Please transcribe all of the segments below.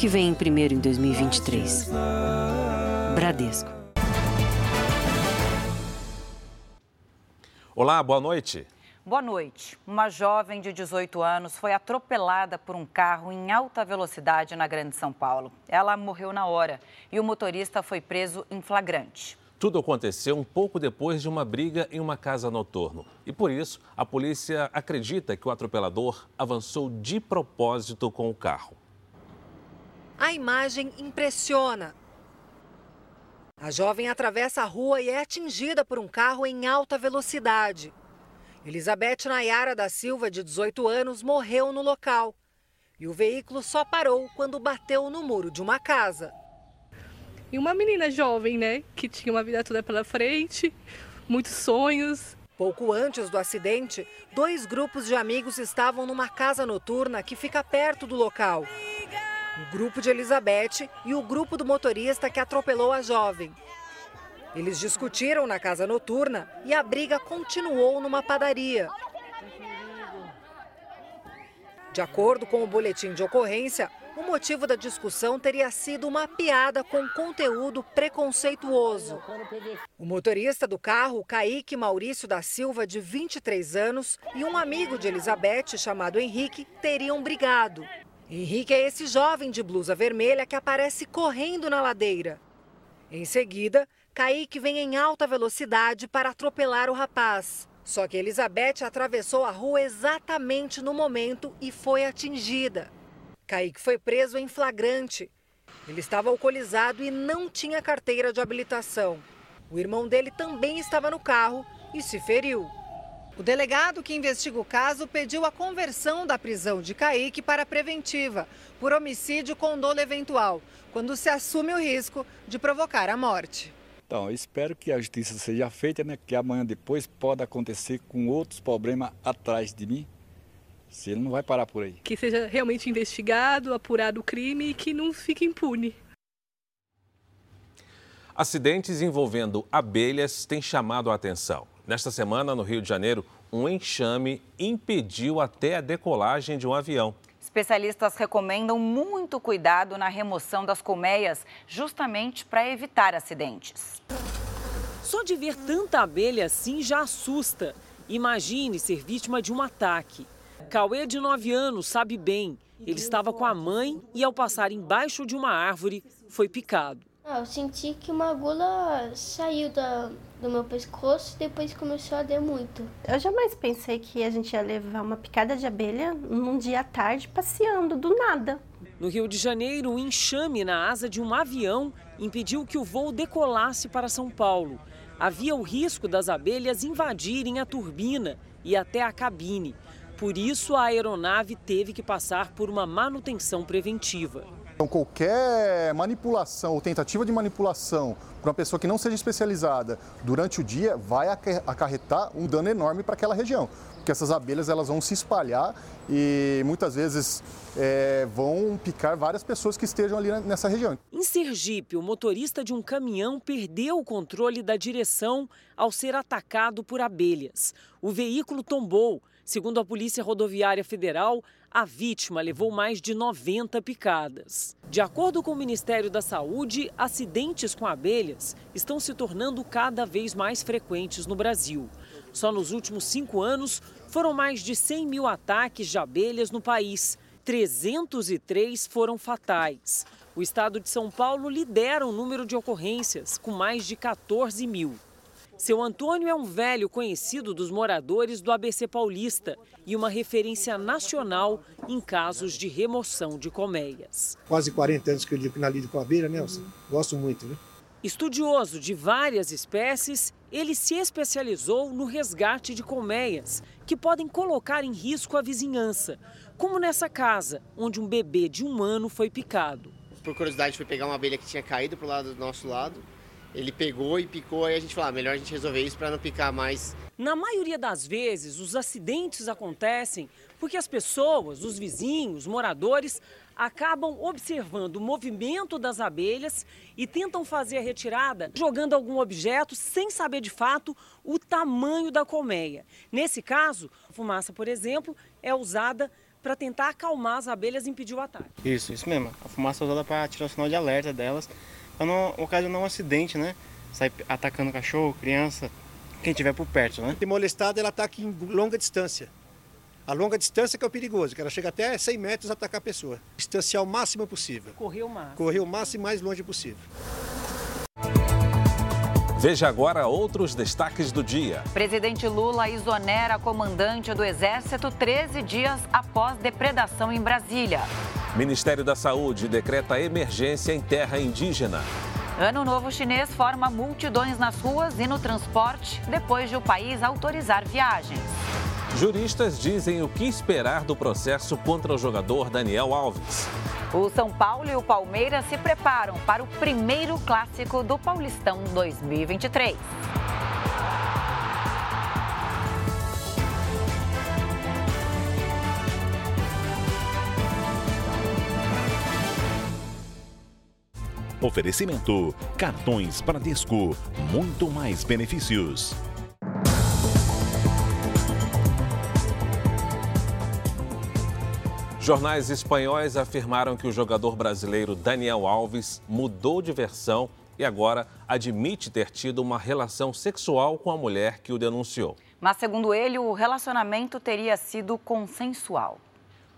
que vem primeiro em 2023. Bradesco. Olá, boa noite. Boa noite. Uma jovem de 18 anos foi atropelada por um carro em alta velocidade na Grande São Paulo. Ela morreu na hora e o motorista foi preso em flagrante. Tudo aconteceu um pouco depois de uma briga em uma casa noturno. E por isso, a polícia acredita que o atropelador avançou de propósito com o carro. A imagem impressiona. A jovem atravessa a rua e é atingida por um carro em alta velocidade. Elizabeth Nayara da Silva, de 18 anos, morreu no local. E o veículo só parou quando bateu no muro de uma casa. E uma menina jovem, né, que tinha uma vida toda pela frente, muitos sonhos. Pouco antes do acidente, dois grupos de amigos estavam numa casa noturna que fica perto do local. O grupo de Elizabeth e o grupo do motorista que atropelou a jovem. Eles discutiram na casa noturna e a briga continuou numa padaria. De acordo com o boletim de ocorrência, o motivo da discussão teria sido uma piada com conteúdo preconceituoso. O motorista do carro, Kaique Maurício da Silva, de 23 anos, e um amigo de Elizabeth, chamado Henrique, teriam brigado. Henrique é esse jovem de blusa vermelha que aparece correndo na ladeira. Em seguida, Kaique vem em alta velocidade para atropelar o rapaz. Só que Elizabeth atravessou a rua exatamente no momento e foi atingida. Kaique foi preso em flagrante. Ele estava alcoolizado e não tinha carteira de habilitação. O irmão dele também estava no carro e se feriu. O delegado que investiga o caso pediu a conversão da prisão de Kaique para preventiva, por homicídio com dolo eventual, quando se assume o risco de provocar a morte. Então, eu espero que a justiça seja feita, né? Que amanhã depois pode acontecer com outros problemas atrás de mim, se ele não vai parar por aí. Que seja realmente investigado, apurado o crime e que não fique impune. Acidentes envolvendo abelhas têm chamado a atenção. Nesta semana, no Rio de Janeiro, um enxame impediu até a decolagem de um avião. Especialistas recomendam muito cuidado na remoção das colmeias, justamente para evitar acidentes. Só de ver tanta abelha assim já assusta. Imagine ser vítima de um ataque. Cauê, de 9 anos, sabe bem. Ele estava com a mãe e, ao passar embaixo de uma árvore, foi picado. Ah, eu senti que uma agulha saiu da, do meu pescoço e depois começou a doer muito. Eu jamais pensei que a gente ia levar uma picada de abelha num dia à tarde passeando do nada. No Rio de Janeiro, um enxame na asa de um avião impediu que o voo decolasse para São Paulo. Havia o risco das abelhas invadirem a turbina e até a cabine. Por isso, a aeronave teve que passar por uma manutenção preventiva. Então, qualquer manipulação ou tentativa de manipulação para uma pessoa que não seja especializada durante o dia vai acarretar um dano enorme para aquela região. Porque essas abelhas elas vão se espalhar e muitas vezes é, vão picar várias pessoas que estejam ali nessa região. Em Sergipe, o motorista de um caminhão perdeu o controle da direção ao ser atacado por abelhas. O veículo tombou Segundo a Polícia Rodoviária Federal, a vítima levou mais de 90 picadas. De acordo com o Ministério da Saúde, acidentes com abelhas estão se tornando cada vez mais frequentes no Brasil. Só nos últimos cinco anos foram mais de 100 mil ataques de abelhas no país. 303 foram fatais. O estado de São Paulo lidera o número de ocorrências, com mais de 14 mil. Seu Antônio é um velho conhecido dos moradores do ABC Paulista e uma referência nacional em casos de remoção de colmeias. Quase 40 anos que eu lido com abelha, Nelson. Gosto muito, né? Estudioso de várias espécies, ele se especializou no resgate de colmeias, que podem colocar em risco a vizinhança, como nessa casa, onde um bebê de um ano foi picado. Por curiosidade, foi pegar uma abelha que tinha caído para o lado do nosso lado ele pegou e picou, aí a gente falou, ah, melhor a gente resolver isso para não picar mais. Na maioria das vezes, os acidentes acontecem porque as pessoas, os vizinhos, moradores, acabam observando o movimento das abelhas e tentam fazer a retirada jogando algum objeto sem saber de fato o tamanho da colmeia. Nesse caso, a fumaça, por exemplo, é usada para tentar acalmar as abelhas e impedir o ataque. Isso, isso mesmo. A fumaça é usada para tirar o sinal de alerta delas, para não ocasionar um acidente, né? Sair atacando cachorro, criança, quem estiver por perto, né? Se molestada, ela ataca em longa distância. A longa distância que é o perigoso, que ela chega até 100 metros a atacar a pessoa. Distanciar o máximo possível. Correr o máximo. Correr o máximo e mais longe possível. Veja agora outros destaques do dia. Presidente Lula exonera comandante do Exército 13 dias após depredação em Brasília. Ministério da Saúde decreta emergência em terra indígena. Ano Novo Chinês forma multidões nas ruas e no transporte depois de o país autorizar viagens. Juristas dizem o que esperar do processo contra o jogador Daniel Alves. O São Paulo e o Palmeiras se preparam para o primeiro clássico do Paulistão 2023. Oferecimento: cartões Bradesco, muito mais benefícios. Jornais espanhóis afirmaram que o jogador brasileiro Daniel Alves mudou de versão e agora admite ter tido uma relação sexual com a mulher que o denunciou. Mas, segundo ele, o relacionamento teria sido consensual.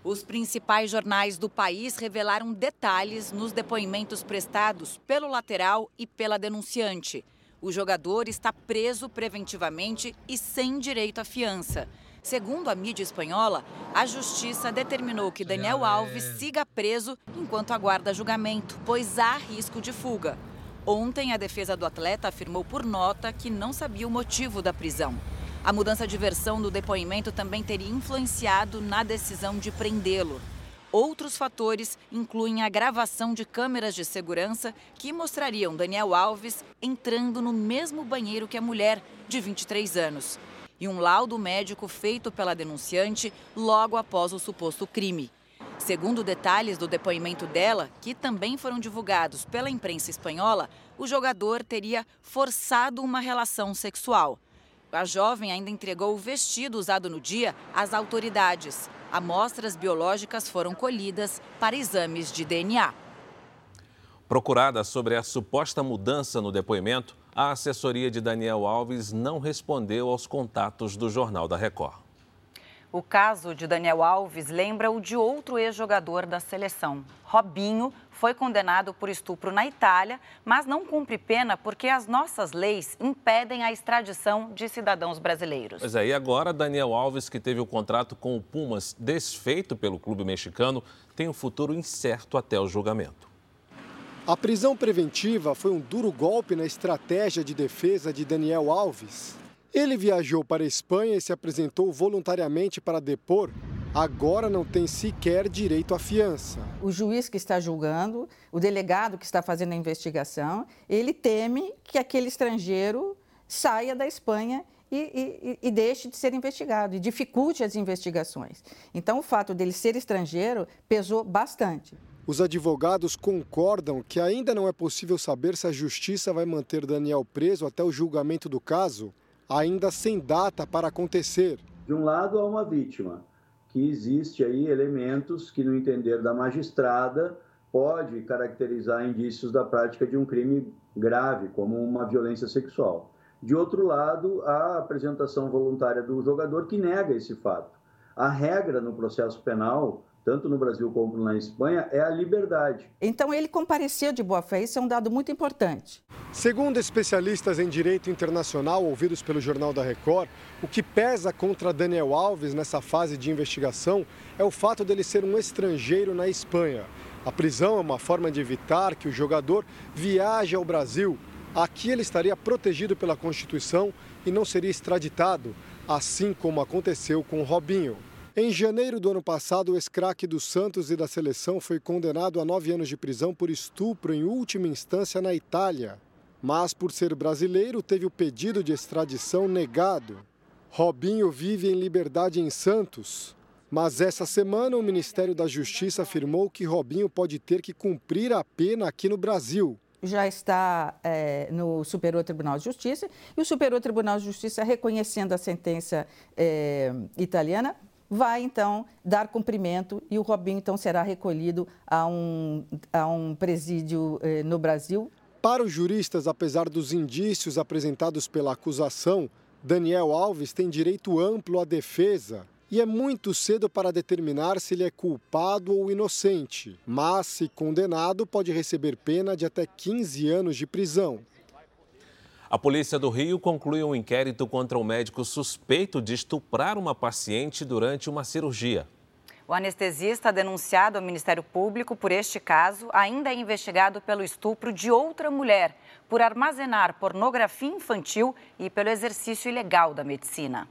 Os principais jornais do país revelaram detalhes nos depoimentos prestados pelo lateral e pela denunciante. O jogador está preso preventivamente e sem direito à fiança. Segundo a mídia espanhola, a justiça determinou que Daniel Alves siga preso enquanto aguarda julgamento, pois há risco de fuga. Ontem, a defesa do atleta afirmou por nota que não sabia o motivo da prisão. A mudança de versão do depoimento também teria influenciado na decisão de prendê-lo. Outros fatores incluem a gravação de câmeras de segurança que mostrariam Daniel Alves entrando no mesmo banheiro que a mulher, de 23 anos e um laudo médico feito pela denunciante logo após o suposto crime. Segundo detalhes do depoimento dela, que também foram divulgados pela imprensa espanhola, o jogador teria forçado uma relação sexual. A jovem ainda entregou o vestido usado no dia às autoridades. Amostras biológicas foram colhidas para exames de DNA. Procurada sobre a suposta mudança no depoimento, a assessoria de Daniel Alves não respondeu aos contatos do Jornal da Record. O caso de Daniel Alves lembra o de outro ex-jogador da seleção. Robinho foi condenado por estupro na Itália, mas não cumpre pena porque as nossas leis impedem a extradição de cidadãos brasileiros. Pois é, e agora Daniel Alves, que teve o contrato com o Pumas desfeito pelo clube mexicano, tem um futuro incerto até o julgamento. A prisão preventiva foi um duro golpe na estratégia de defesa de Daniel Alves. Ele viajou para a Espanha e se apresentou voluntariamente para depor. Agora não tem sequer direito à fiança. O juiz que está julgando, o delegado que está fazendo a investigação, ele teme que aquele estrangeiro saia da Espanha e, e, e, deixe de ser investigado e dificulte as investigações. Então, o fato dele ser estrangeiro pesou bastante. Os advogados concordam que ainda não é possível saber se a justiça vai manter Daniel preso até o julgamento do caso, ainda sem data para acontecer. De um lado, há uma vítima, que existe aí elementos que, no entender da magistrada, pode caracterizar indícios da prática de um crime grave, como uma violência sexual. De outro lado, a apresentação voluntária do jogador que nega esse fato. A regra no processo penal tanto no Brasil como na Espanha, é a liberdade. Então ele compareceu de boa fé, isso é um dado muito importante. Segundo especialistas em direito internacional ouvidos pelo Jornal da Record, o que pesa contra Daniel Alves nessa fase de investigação é o fato dele ser um estrangeiro na Espanha. A prisão é uma forma de evitar que o jogador viaje ao Brasil. Aqui ele estaria protegido pela Constituição e não seria extraditado, assim como aconteceu com Robinho. Em janeiro do ano passado, o ex-craque do Santos e da seleção foi condenado a nove anos de prisão por estupro em última instância na Itália. Mas, por ser brasileiro, teve o pedido de extradição negado. Robinho vive em liberdade em Santos. Mas essa semana, o Ministério da Justiça afirmou que Robinho pode ter que cumprir a pena aqui no Brasil já está é, no Superior Tribunal de Justiça e o Superior Tribunal de Justiça, reconhecendo a sentença é, italiana, vai então dar cumprimento e o Robinho então será recolhido a um, a um presídio eh, no Brasil. Para os juristas, apesar dos indícios apresentados pela acusação, Daniel Alves tem direito amplo à defesa e é muito cedo para determinar se ele é culpado ou inocente. Mas, se condenado, pode receber pena de até 15 anos de prisão. A polícia do Rio conclui um inquérito contra um médico suspeito de estuprar uma paciente durante uma cirurgia. O anestesista denunciado ao Ministério Público por este caso ainda é investigado pelo estupro de outra mulher, por armazenar pornografia infantil e pelo exercício ilegal da medicina.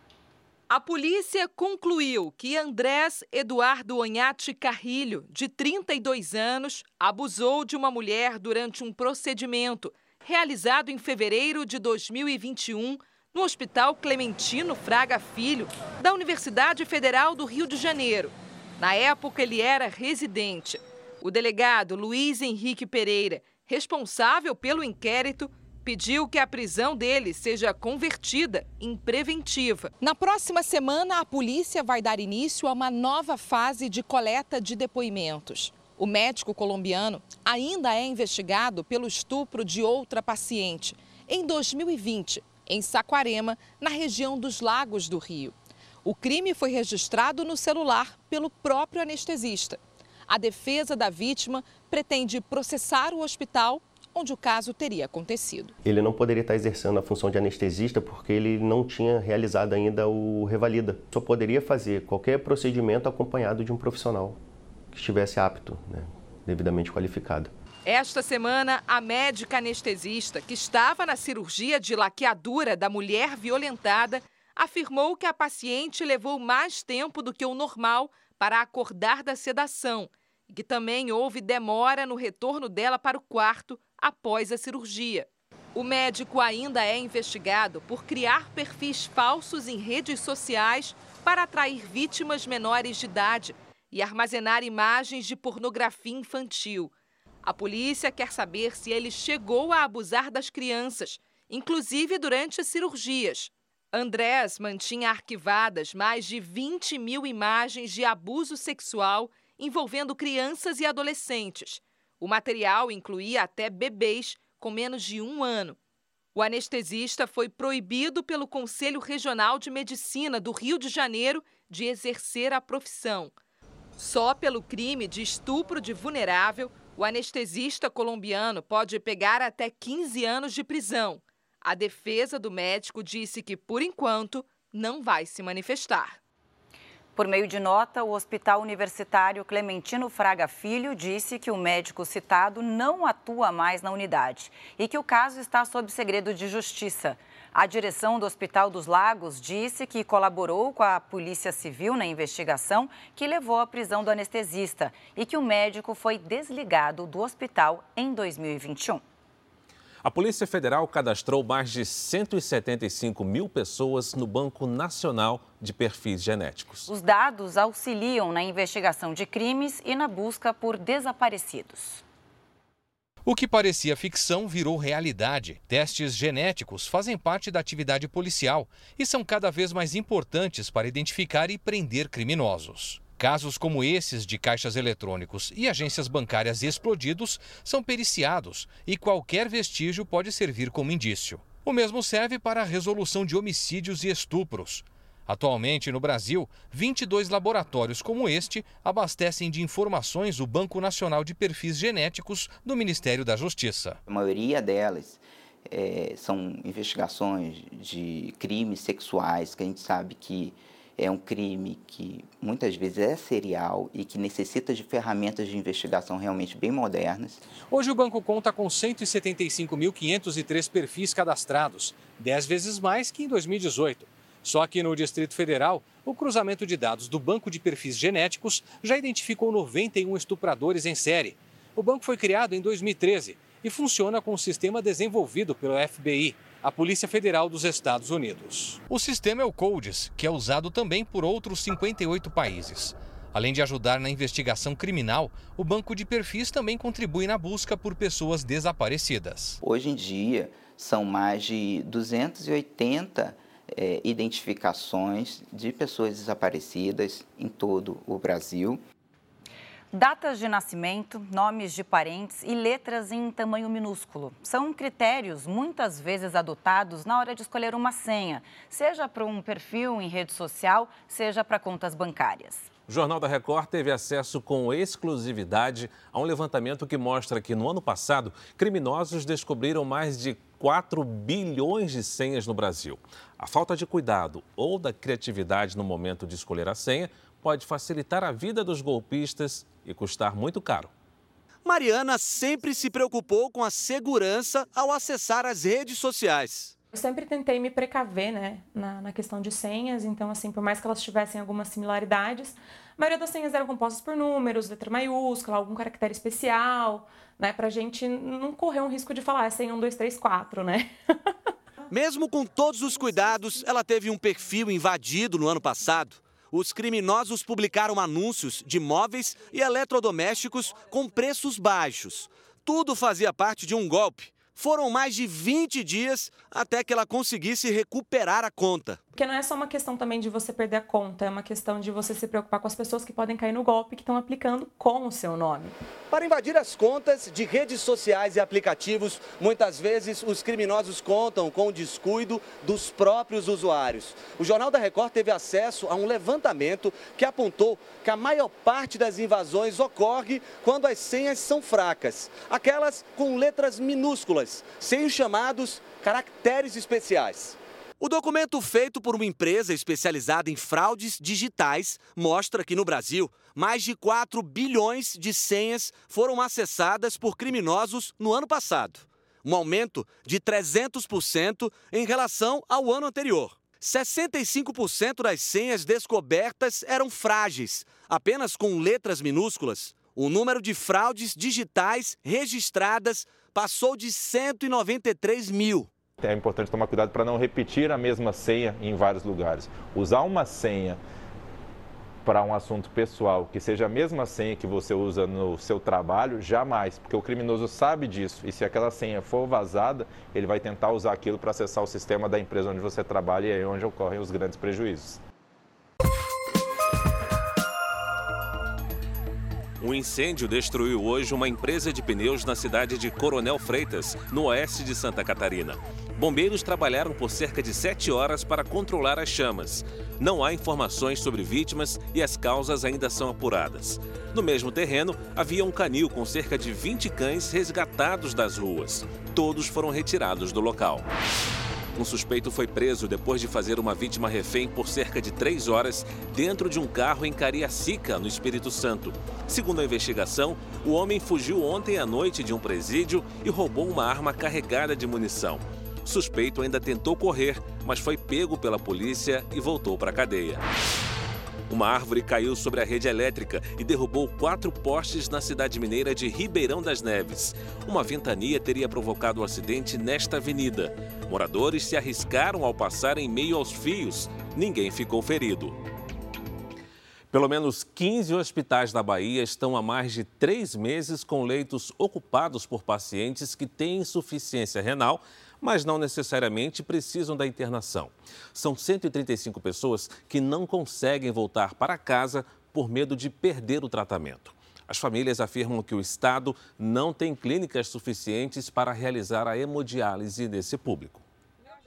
A polícia concluiu que Andrés Eduardo Onhati Carrilho, de 32 anos, abusou de uma mulher durante um procedimento realizado em fevereiro de 2021 no Hospital Clementino Fraga Filho, da Universidade Federal do Rio de Janeiro. Na época, ele era residente. O delegado Luiz Henrique Pereira, responsável pelo inquérito, pediu que a prisão dele seja convertida em preventiva. Na próxima semana, a polícia vai dar início a uma nova fase de coleta de depoimentos. O médico colombiano ainda é investigado pelo estupro de outra paciente em 2020, em Saquarema, na região dos Lagos do Rio. O crime foi registrado no celular pelo próprio anestesista. A defesa da vítima pretende processar o hospital onde o caso teria acontecido. Ele não poderia estar exercendo a função de anestesista porque ele não tinha realizado ainda o revalida. Só poderia fazer qualquer procedimento acompanhado de um profissional que estivesse apto, né, devidamente qualificado. Esta semana, a médica anestesista que estava na cirurgia de laqueadura da mulher violentada afirmou que a paciente levou mais tempo do que o normal para acordar da sedação e que também houve demora no retorno dela para o quarto após a cirurgia. O médico ainda é investigado por criar perfis falsos em redes sociais para atrair vítimas menores de idade e armazenar imagens de pornografia infantil. A polícia quer saber se ele chegou a abusar das crianças, inclusive durante as cirurgias. Andrés mantinha arquivadas mais de 20 mil imagens de abuso sexual envolvendo crianças e adolescentes o material incluía até bebês com menos de um ano. O anestesista foi proibido pelo Conselho Regional de Medicina do Rio de Janeiro de exercer a profissão. Só pelo crime de estupro de vulnerável, o anestesista colombiano pode pegar até 15 anos de prisão. A defesa do médico disse que, por enquanto, não vai se manifestar. Por meio de nota, o Hospital Universitário Clementino Fraga Filho disse que o médico citado não atua mais na unidade e que o caso está sob segredo de justiça. A direção do Hospital dos Lagos disse que colaborou com a Polícia Civil na investigação que levou à prisão do anestesista e que o médico foi desligado do hospital em 2021. A Polícia Federal cadastrou mais de 175 mil pessoas no Banco Nacional de Perfis Genéticos. Os dados auxiliam na investigação de crimes e na busca por desaparecidos. O que parecia ficção virou realidade. Testes genéticos fazem parte da atividade policial e são cada vez mais importantes para identificar e prender criminosos. Casos como esses de caixas eletrônicos e agências bancárias explodidos são periciados e qualquer vestígio pode servir como indício. O mesmo serve para a resolução de homicídios e estupros. Atualmente, no Brasil, 22 laboratórios como este abastecem de informações o Banco Nacional de Perfis Genéticos do Ministério da Justiça. A maioria delas é, são investigações de crimes sexuais, que a gente sabe que é um crime que muitas vezes é serial e que necessita de ferramentas de investigação realmente bem modernas. Hoje o banco conta com 175.503 perfis cadastrados, 10 vezes mais que em 2018. Só que no Distrito Federal, o cruzamento de dados do Banco de Perfis Genéticos já identificou 91 estupradores em série. O banco foi criado em 2013 e funciona com um sistema desenvolvido pelo FBI, a Polícia Federal dos Estados Unidos. O sistema é o CODES, que é usado também por outros 58 países. Além de ajudar na investigação criminal, o banco de perfis também contribui na busca por pessoas desaparecidas. Hoje em dia, são mais de 280 é, identificações de pessoas desaparecidas em todo o Brasil. Datas de nascimento, nomes de parentes e letras em tamanho minúsculo são critérios muitas vezes adotados na hora de escolher uma senha, seja para um perfil em rede social, seja para contas bancárias. O Jornal da Record teve acesso com exclusividade a um levantamento que mostra que no ano passado, criminosos descobriram mais de 4 bilhões de senhas no Brasil. A falta de cuidado ou da criatividade no momento de escolher a senha pode facilitar a vida dos golpistas e custar muito caro. Mariana sempre se preocupou com a segurança ao acessar as redes sociais. Eu sempre tentei me precaver, né, na, na, questão de senhas, então, assim, por mais que elas tivessem algumas similaridades, maioria das senhas eram compostas por números, letra maiúscula, algum caractere especial, né, pra gente não correr um risco de falar é senha 1, 2, 3, 4, né? Mesmo com todos os cuidados, ela teve um perfil invadido no ano passado os criminosos publicaram anúncios de móveis e eletrodomésticos com preços baixos. Tudo fazia parte de um golpe. Foram mais de 20 dias até que ela conseguisse recuperar a conta. Porque não é só uma questão também de você perder a conta, é uma questão de você se preocupar com as pessoas que podem cair no golpe que estão aplicando com o seu nome. Para invadir as contas de redes sociais e aplicativos, muitas vezes os criminosos contam com o descuido dos próprios usuários. O Jornal da Record teve acesso a um levantamento que apontou que a maior parte das invasões ocorre quando as senhas são fracas, aquelas com letras minúsculas, sem os chamados caracteres especiais. O documento feito por uma empresa especializada em fraudes digitais mostra que no Brasil, mais de 4 bilhões de senhas foram acessadas por criminosos no ano passado, um aumento de 300% em relação ao ano anterior. 65% das senhas descobertas eram frágeis, apenas com letras minúsculas. O número de fraudes digitais registradas passou de 193 mil é importante tomar cuidado para não repetir a mesma senha em vários lugares. Usar uma senha para um assunto pessoal que seja a mesma senha que você usa no seu trabalho, jamais, porque o criminoso sabe disso. E se aquela senha for vazada, ele vai tentar usar aquilo para acessar o sistema da empresa onde você trabalha e é aí onde ocorrem os grandes prejuízos. Um incêndio destruiu hoje uma empresa de pneus na cidade de Coronel Freitas, no oeste de Santa Catarina. Bombeiros trabalharam por cerca de sete horas para controlar as chamas. Não há informações sobre vítimas e as causas ainda são apuradas. No mesmo terreno, havia um canil com cerca de 20 cães resgatados das ruas. Todos foram retirados do local. Um suspeito foi preso depois de fazer uma vítima refém por cerca de três horas dentro de um carro em Cariacica, no Espírito Santo. Segundo a investigação, o homem fugiu ontem à noite de um presídio e roubou uma arma carregada de munição. O suspeito ainda tentou correr, mas foi pego pela polícia e voltou para a cadeia. Uma árvore caiu sobre a rede elétrica e derrubou quatro postes na cidade mineira de Ribeirão das Neves. Uma ventania teria provocado o acidente nesta avenida. Moradores se arriscaram ao passar em meio aos fios. Ninguém ficou ferido. Pelo menos 15 hospitais da Bahia estão há mais de três meses com leitos ocupados por pacientes que têm insuficiência renal mas não necessariamente precisam da internação. São 135 pessoas que não conseguem voltar para casa por medo de perder o tratamento. As famílias afirmam que o Estado não tem clínicas suficientes para realizar a hemodiálise desse público.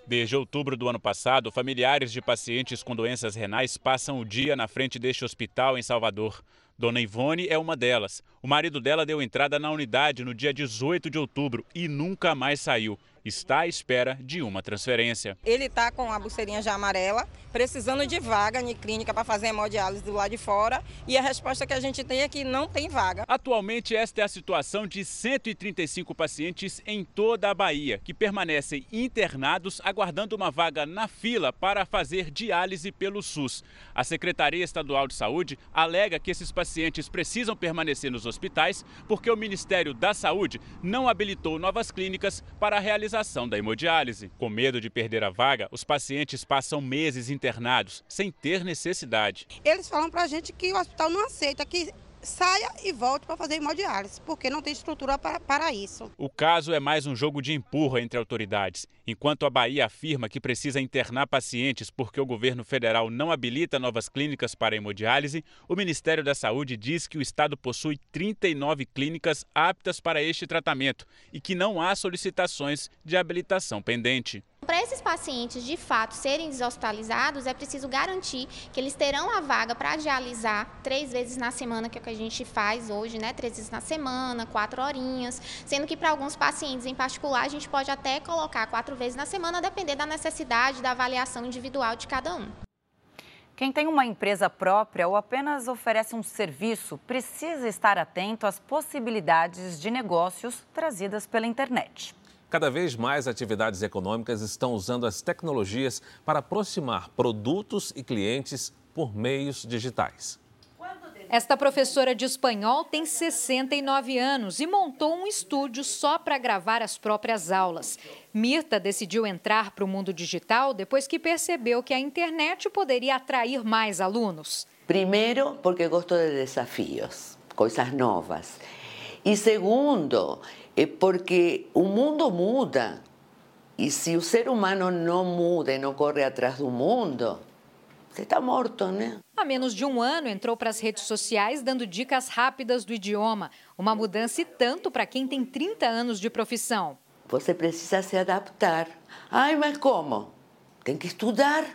Desde outubro do ano passado, familiares de pacientes com doenças renais passam o dia na frente deste hospital em Salvador. Dona Ivone é uma delas. O marido dela deu entrada na unidade no dia 18 de outubro e nunca mais saiu está à espera de uma transferência. Ele está com a pulseirinha já amarela, precisando de vaga em clínica para fazer hemodiálise do lado de fora e a resposta que a gente tem é que não tem vaga. Atualmente, esta é a situação de 135 pacientes em toda a Bahia, que permanecem internados aguardando uma vaga na fila para fazer diálise pelo SUS. A Secretaria Estadual de Saúde alega que esses pacientes precisam permanecer nos hospitais porque o Ministério da Saúde não habilitou novas clínicas para a realização da hemodiálise. Com medo de perder a vaga, os pacientes passam meses internados, sem ter necessidade. Eles falam para a gente que o hospital não aceita, que saia e volte para fazer hemodiálise, porque não tem estrutura para, para isso. O caso é mais um jogo de empurra entre autoridades. Enquanto a Bahia afirma que precisa internar pacientes porque o governo federal não habilita novas clínicas para hemodiálise, o Ministério da Saúde diz que o estado possui 39 clínicas aptas para este tratamento e que não há solicitações de habilitação pendente. Para esses pacientes de fato serem deshospitalizados, é preciso garantir que eles terão a vaga para dialisar três vezes na semana, que é o que a gente faz hoje, né? Três vezes na semana, quatro horinhas. Sendo que para alguns pacientes em particular, a gente pode até colocar quatro vezes na semana, depender da necessidade da avaliação individual de cada um. Quem tem uma empresa própria ou apenas oferece um serviço precisa estar atento às possibilidades de negócios trazidas pela internet. Cada vez mais atividades econômicas estão usando as tecnologias para aproximar produtos e clientes por meios digitais. Esta professora de espanhol tem 69 anos e montou um estúdio só para gravar as próprias aulas. Mirta decidiu entrar para o mundo digital depois que percebeu que a internet poderia atrair mais alunos. Primeiro, porque gosto de desafios, coisas novas. E segundo, é porque o mundo muda. E se o ser humano não muda e não corre atrás do mundo, você está morto, né? Há menos de um ano entrou para as redes sociais dando dicas rápidas do idioma. Uma mudança e tanto para quem tem 30 anos de profissão. Você precisa se adaptar. Ai, mas como? Tem que estudar.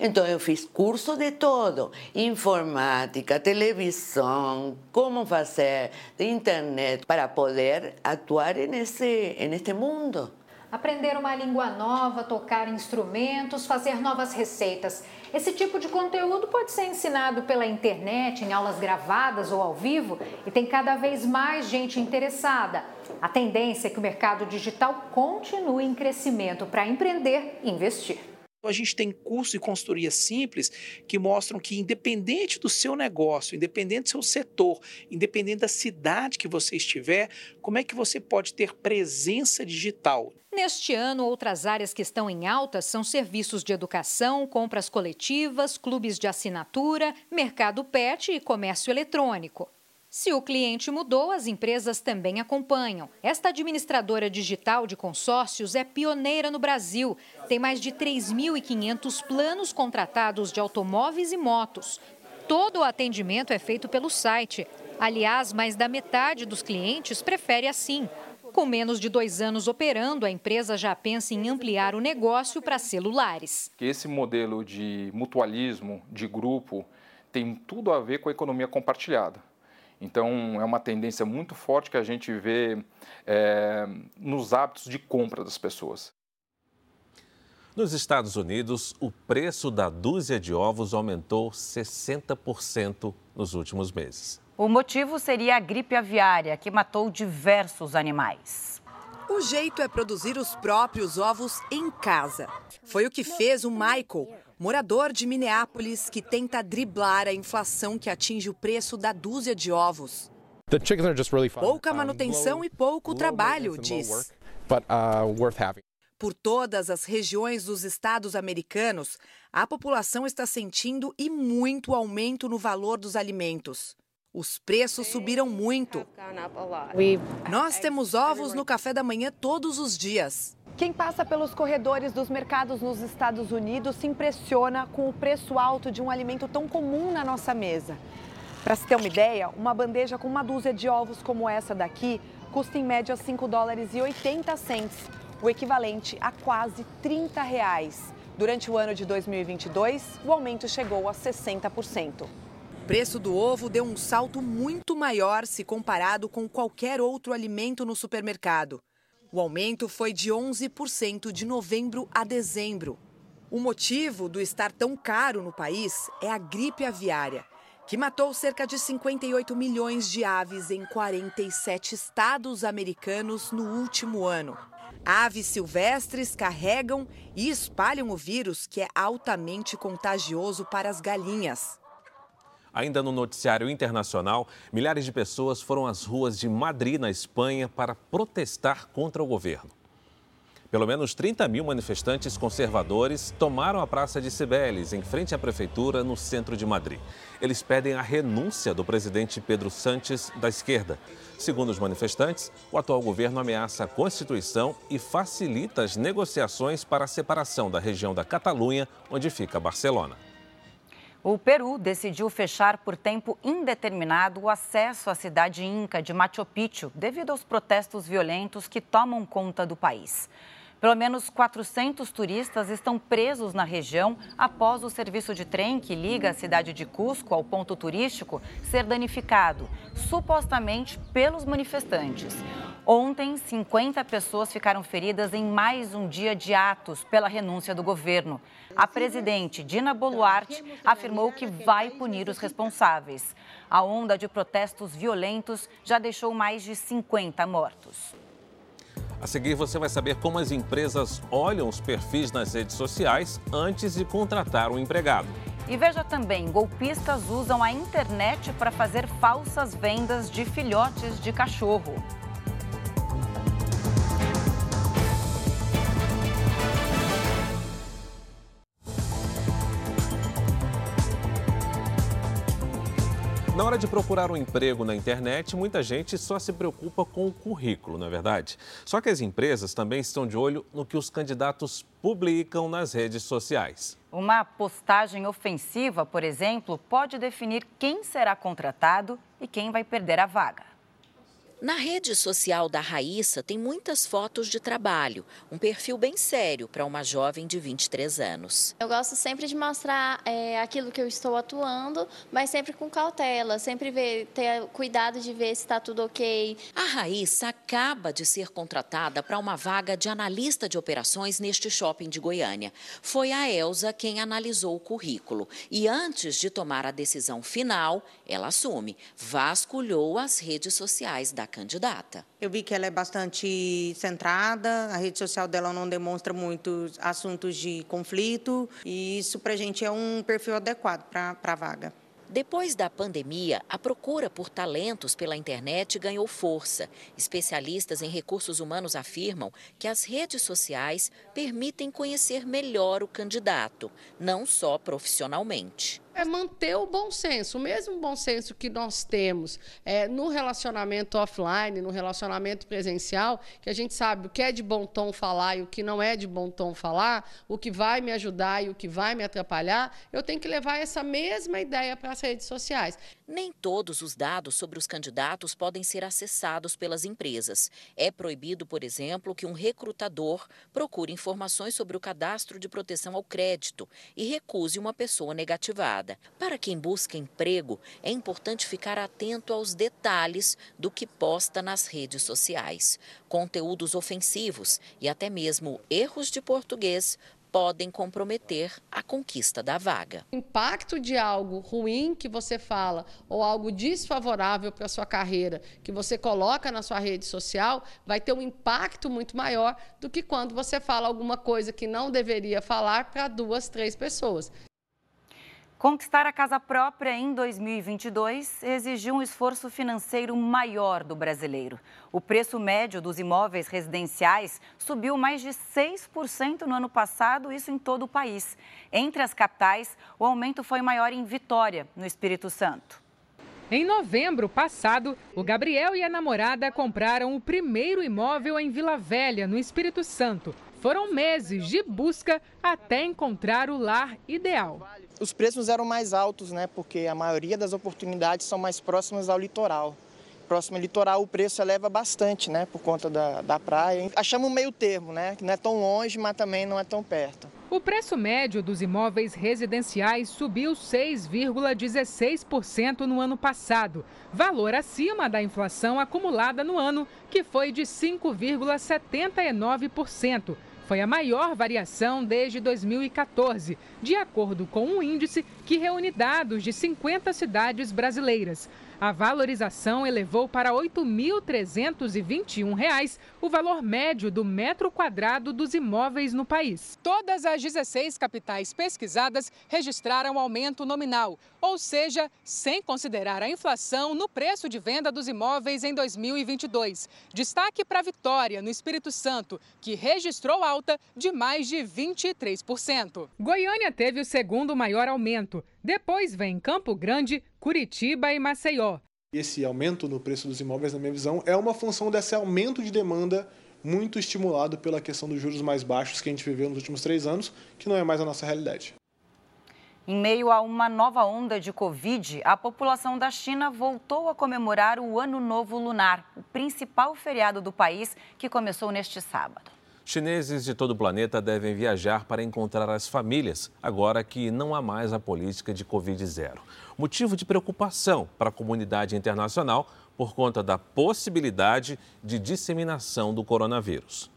Então eu fiz curso de todo: informática, televisão, como fazer, internet, para poder atuar nesse, neste mundo. Aprender uma língua nova, tocar instrumentos, fazer novas receitas. Esse tipo de conteúdo pode ser ensinado pela internet, em aulas gravadas ou ao vivo, e tem cada vez mais gente interessada. A tendência é que o mercado digital continue em crescimento para empreender e investir. A gente tem curso e consultoria simples que mostram que, independente do seu negócio, independente do seu setor, independente da cidade que você estiver, como é que você pode ter presença digital. Neste ano, outras áreas que estão em alta são serviços de educação, compras coletivas, clubes de assinatura, mercado pet e comércio eletrônico. Se o cliente mudou, as empresas também acompanham. Esta administradora digital de consórcios é pioneira no Brasil. Tem mais de 3.500 planos contratados de automóveis e motos. Todo o atendimento é feito pelo site. Aliás, mais da metade dos clientes prefere assim. Com menos de dois anos operando, a empresa já pensa em ampliar o negócio para celulares. Esse modelo de mutualismo, de grupo, tem tudo a ver com a economia compartilhada. Então, é uma tendência muito forte que a gente vê é, nos hábitos de compra das pessoas. Nos Estados Unidos, o preço da dúzia de ovos aumentou 60% nos últimos meses. O motivo seria a gripe aviária, que matou diversos animais. O jeito é produzir os próprios ovos em casa. Foi o que fez o Michael, morador de Minneapolis que tenta driblar a inflação que atinge o preço da dúzia de ovos. Pouca manutenção e pouco trabalho, diz. Uh, Por todas as regiões dos estados americanos, a população está sentindo e muito aumento no valor dos alimentos. Os preços subiram muito. Nós temos ovos no café da manhã todos os dias. Quem passa pelos corredores dos mercados nos Estados Unidos se impressiona com o preço alto de um alimento tão comum na nossa mesa. Para se ter uma ideia, uma bandeja com uma dúzia de ovos como essa daqui custa em média 5 dólares e 80 cents, o equivalente a quase 30 reais. Durante o ano de 2022, o aumento chegou a 60%. O preço do ovo deu um salto muito maior se comparado com qualquer outro alimento no supermercado. O aumento foi de 11% de novembro a dezembro. O motivo do estar tão caro no país é a gripe aviária, que matou cerca de 58 milhões de aves em 47 estados americanos no último ano. Aves silvestres carregam e espalham o vírus que é altamente contagioso para as galinhas. Ainda no noticiário internacional, milhares de pessoas foram às ruas de Madrid, na Espanha, para protestar contra o governo. Pelo menos 30 mil manifestantes conservadores tomaram a Praça de Cibeles, em frente à prefeitura, no centro de Madrid. Eles pedem a renúncia do presidente Pedro Sánchez da esquerda. Segundo os manifestantes, o atual governo ameaça a Constituição e facilita as negociações para a separação da região da Catalunha, onde fica Barcelona. O Peru decidiu fechar por tempo indeterminado o acesso à cidade inca de Machu Picchu devido aos protestos violentos que tomam conta do país. Pelo menos 400 turistas estão presos na região após o serviço de trem que liga a cidade de Cusco ao ponto turístico ser danificado, supostamente pelos manifestantes. Ontem, 50 pessoas ficaram feridas em mais um dia de atos pela renúncia do governo. A presidente Dina Boluarte afirmou que vai punir os responsáveis. A onda de protestos violentos já deixou mais de 50 mortos. A seguir, você vai saber como as empresas olham os perfis nas redes sociais antes de contratar um empregado. E veja também: golpistas usam a internet para fazer falsas vendas de filhotes de cachorro. Na hora de procurar um emprego na internet, muita gente só se preocupa com o currículo, não é verdade? Só que as empresas também estão de olho no que os candidatos publicam nas redes sociais. Uma postagem ofensiva, por exemplo, pode definir quem será contratado e quem vai perder a vaga. Na rede social da Raíssa tem muitas fotos de trabalho, um perfil bem sério para uma jovem de 23 anos. Eu gosto sempre de mostrar é, aquilo que eu estou atuando, mas sempre com cautela, sempre ver, ter cuidado de ver se está tudo ok. A Raíssa acaba de ser contratada para uma vaga de analista de operações neste shopping de Goiânia. Foi a Elza quem analisou o currículo e antes de tomar a decisão final, ela assume, vasculhou as redes sociais da candidata. Eu vi que ela é bastante centrada, a rede social dela não demonstra muitos assuntos de conflito, e isso para a gente é um perfil adequado para a vaga. Depois da pandemia, a procura por talentos pela internet ganhou força. Especialistas em recursos humanos afirmam que as redes sociais permitem conhecer melhor o candidato, não só profissionalmente é manter o bom senso, o mesmo bom senso que nós temos é, no relacionamento offline, no relacionamento presencial, que a gente sabe o que é de bom tom falar e o que não é de bom tom falar, o que vai me ajudar e o que vai me atrapalhar, eu tenho que levar essa mesma ideia para as redes sociais. Nem todos os dados sobre os candidatos podem ser acessados pelas empresas. É proibido, por exemplo, que um recrutador procure informações sobre o cadastro de proteção ao crédito e recuse uma pessoa negativada. Para quem busca emprego, é importante ficar atento aos detalhes do que posta nas redes sociais. Conteúdos ofensivos e até mesmo erros de português podem comprometer a conquista da vaga. Impacto de algo ruim que você fala ou algo desfavorável para a sua carreira que você coloca na sua rede social vai ter um impacto muito maior do que quando você fala alguma coisa que não deveria falar para duas, três pessoas. Conquistar a casa própria em 2022 exigiu um esforço financeiro maior do brasileiro. O preço médio dos imóveis residenciais subiu mais de 6% no ano passado, isso em todo o país. Entre as capitais, o aumento foi maior em Vitória, no Espírito Santo. Em novembro passado, o Gabriel e a namorada compraram o primeiro imóvel em Vila Velha, no Espírito Santo. Foram meses de busca até encontrar o lar ideal. Os preços eram mais altos, né? Porque a maioria das oportunidades são mais próximas ao litoral. Próximo ao litoral o preço eleva bastante, né? Por conta da, da praia. Achamos um meio termo, né? Não é tão longe, mas também não é tão perto. O preço médio dos imóveis residenciais subiu 6,16% no ano passado, valor acima da inflação acumulada no ano, que foi de 5,79%, foi a maior variação desde 2014, de acordo com um índice que reúne dados de 50 cidades brasileiras. A valorização elevou para R$ 8.321 o valor médio do metro quadrado dos imóveis no país. Todas as 16 capitais pesquisadas registraram aumento nominal, ou seja, sem considerar a inflação no preço de venda dos imóveis em 2022. Destaque para Vitória, no Espírito Santo, que registrou alta de mais de 23%. Goiânia teve o segundo maior aumento. Depois vem Campo Grande, Curitiba e Maceió. Esse aumento no preço dos imóveis, na minha visão, é uma função desse aumento de demanda muito estimulado pela questão dos juros mais baixos que a gente viveu nos últimos três anos, que não é mais a nossa realidade. Em meio a uma nova onda de Covid, a população da China voltou a comemorar o Ano Novo Lunar, o principal feriado do país, que começou neste sábado. Chineses de todo o planeta devem viajar para encontrar as famílias, agora que não há mais a política de Covid-0. Motivo de preocupação para a comunidade internacional por conta da possibilidade de disseminação do coronavírus.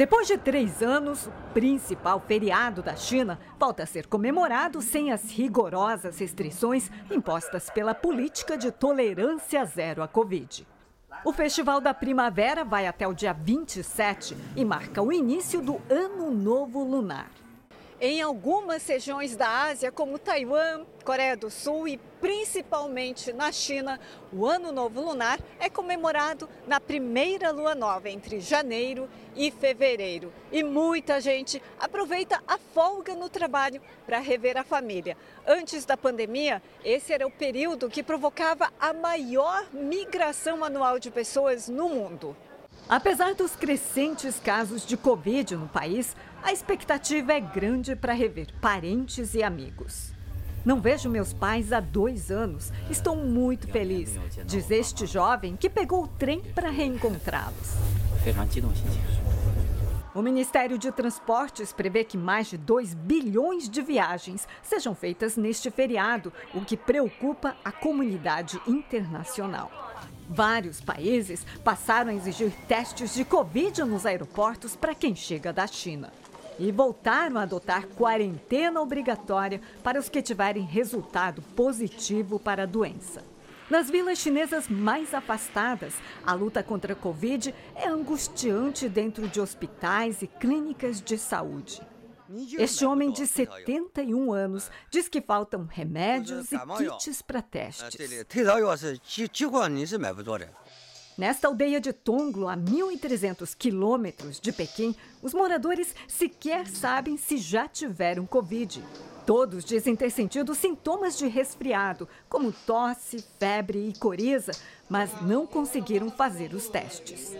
Depois de três anos, o principal feriado da China volta a ser comemorado sem as rigorosas restrições impostas pela política de tolerância zero à Covid. O Festival da Primavera vai até o dia 27 e marca o início do Ano Novo Lunar. Em algumas regiões da Ásia, como Taiwan, Coreia do Sul e principalmente na China, o Ano Novo Lunar é comemorado na primeira lua nova, entre janeiro e fevereiro. E muita gente aproveita a folga no trabalho para rever a família. Antes da pandemia, esse era o período que provocava a maior migração anual de pessoas no mundo. Apesar dos crescentes casos de Covid no país, a expectativa é grande para rever parentes e amigos. Não vejo meus pais há dois anos. Estou muito feliz, diz este jovem que pegou o trem para reencontrá-los. O Ministério de Transportes prevê que mais de 2 bilhões de viagens sejam feitas neste feriado, o que preocupa a comunidade internacional. Vários países passaram a exigir testes de Covid nos aeroportos para quem chega da China. E voltaram a adotar quarentena obrigatória para os que tiverem resultado positivo para a doença. Nas vilas chinesas mais afastadas, a luta contra a Covid é angustiante dentro de hospitais e clínicas de saúde. Este homem de 71 anos diz que faltam remédios e kits para testes. Nesta aldeia de Tonglo, a 1.300 quilômetros de Pequim, os moradores sequer sabem se já tiveram Covid. Todos dizem ter sentido sintomas de resfriado, como tosse, febre e coriza, mas não conseguiram fazer os testes.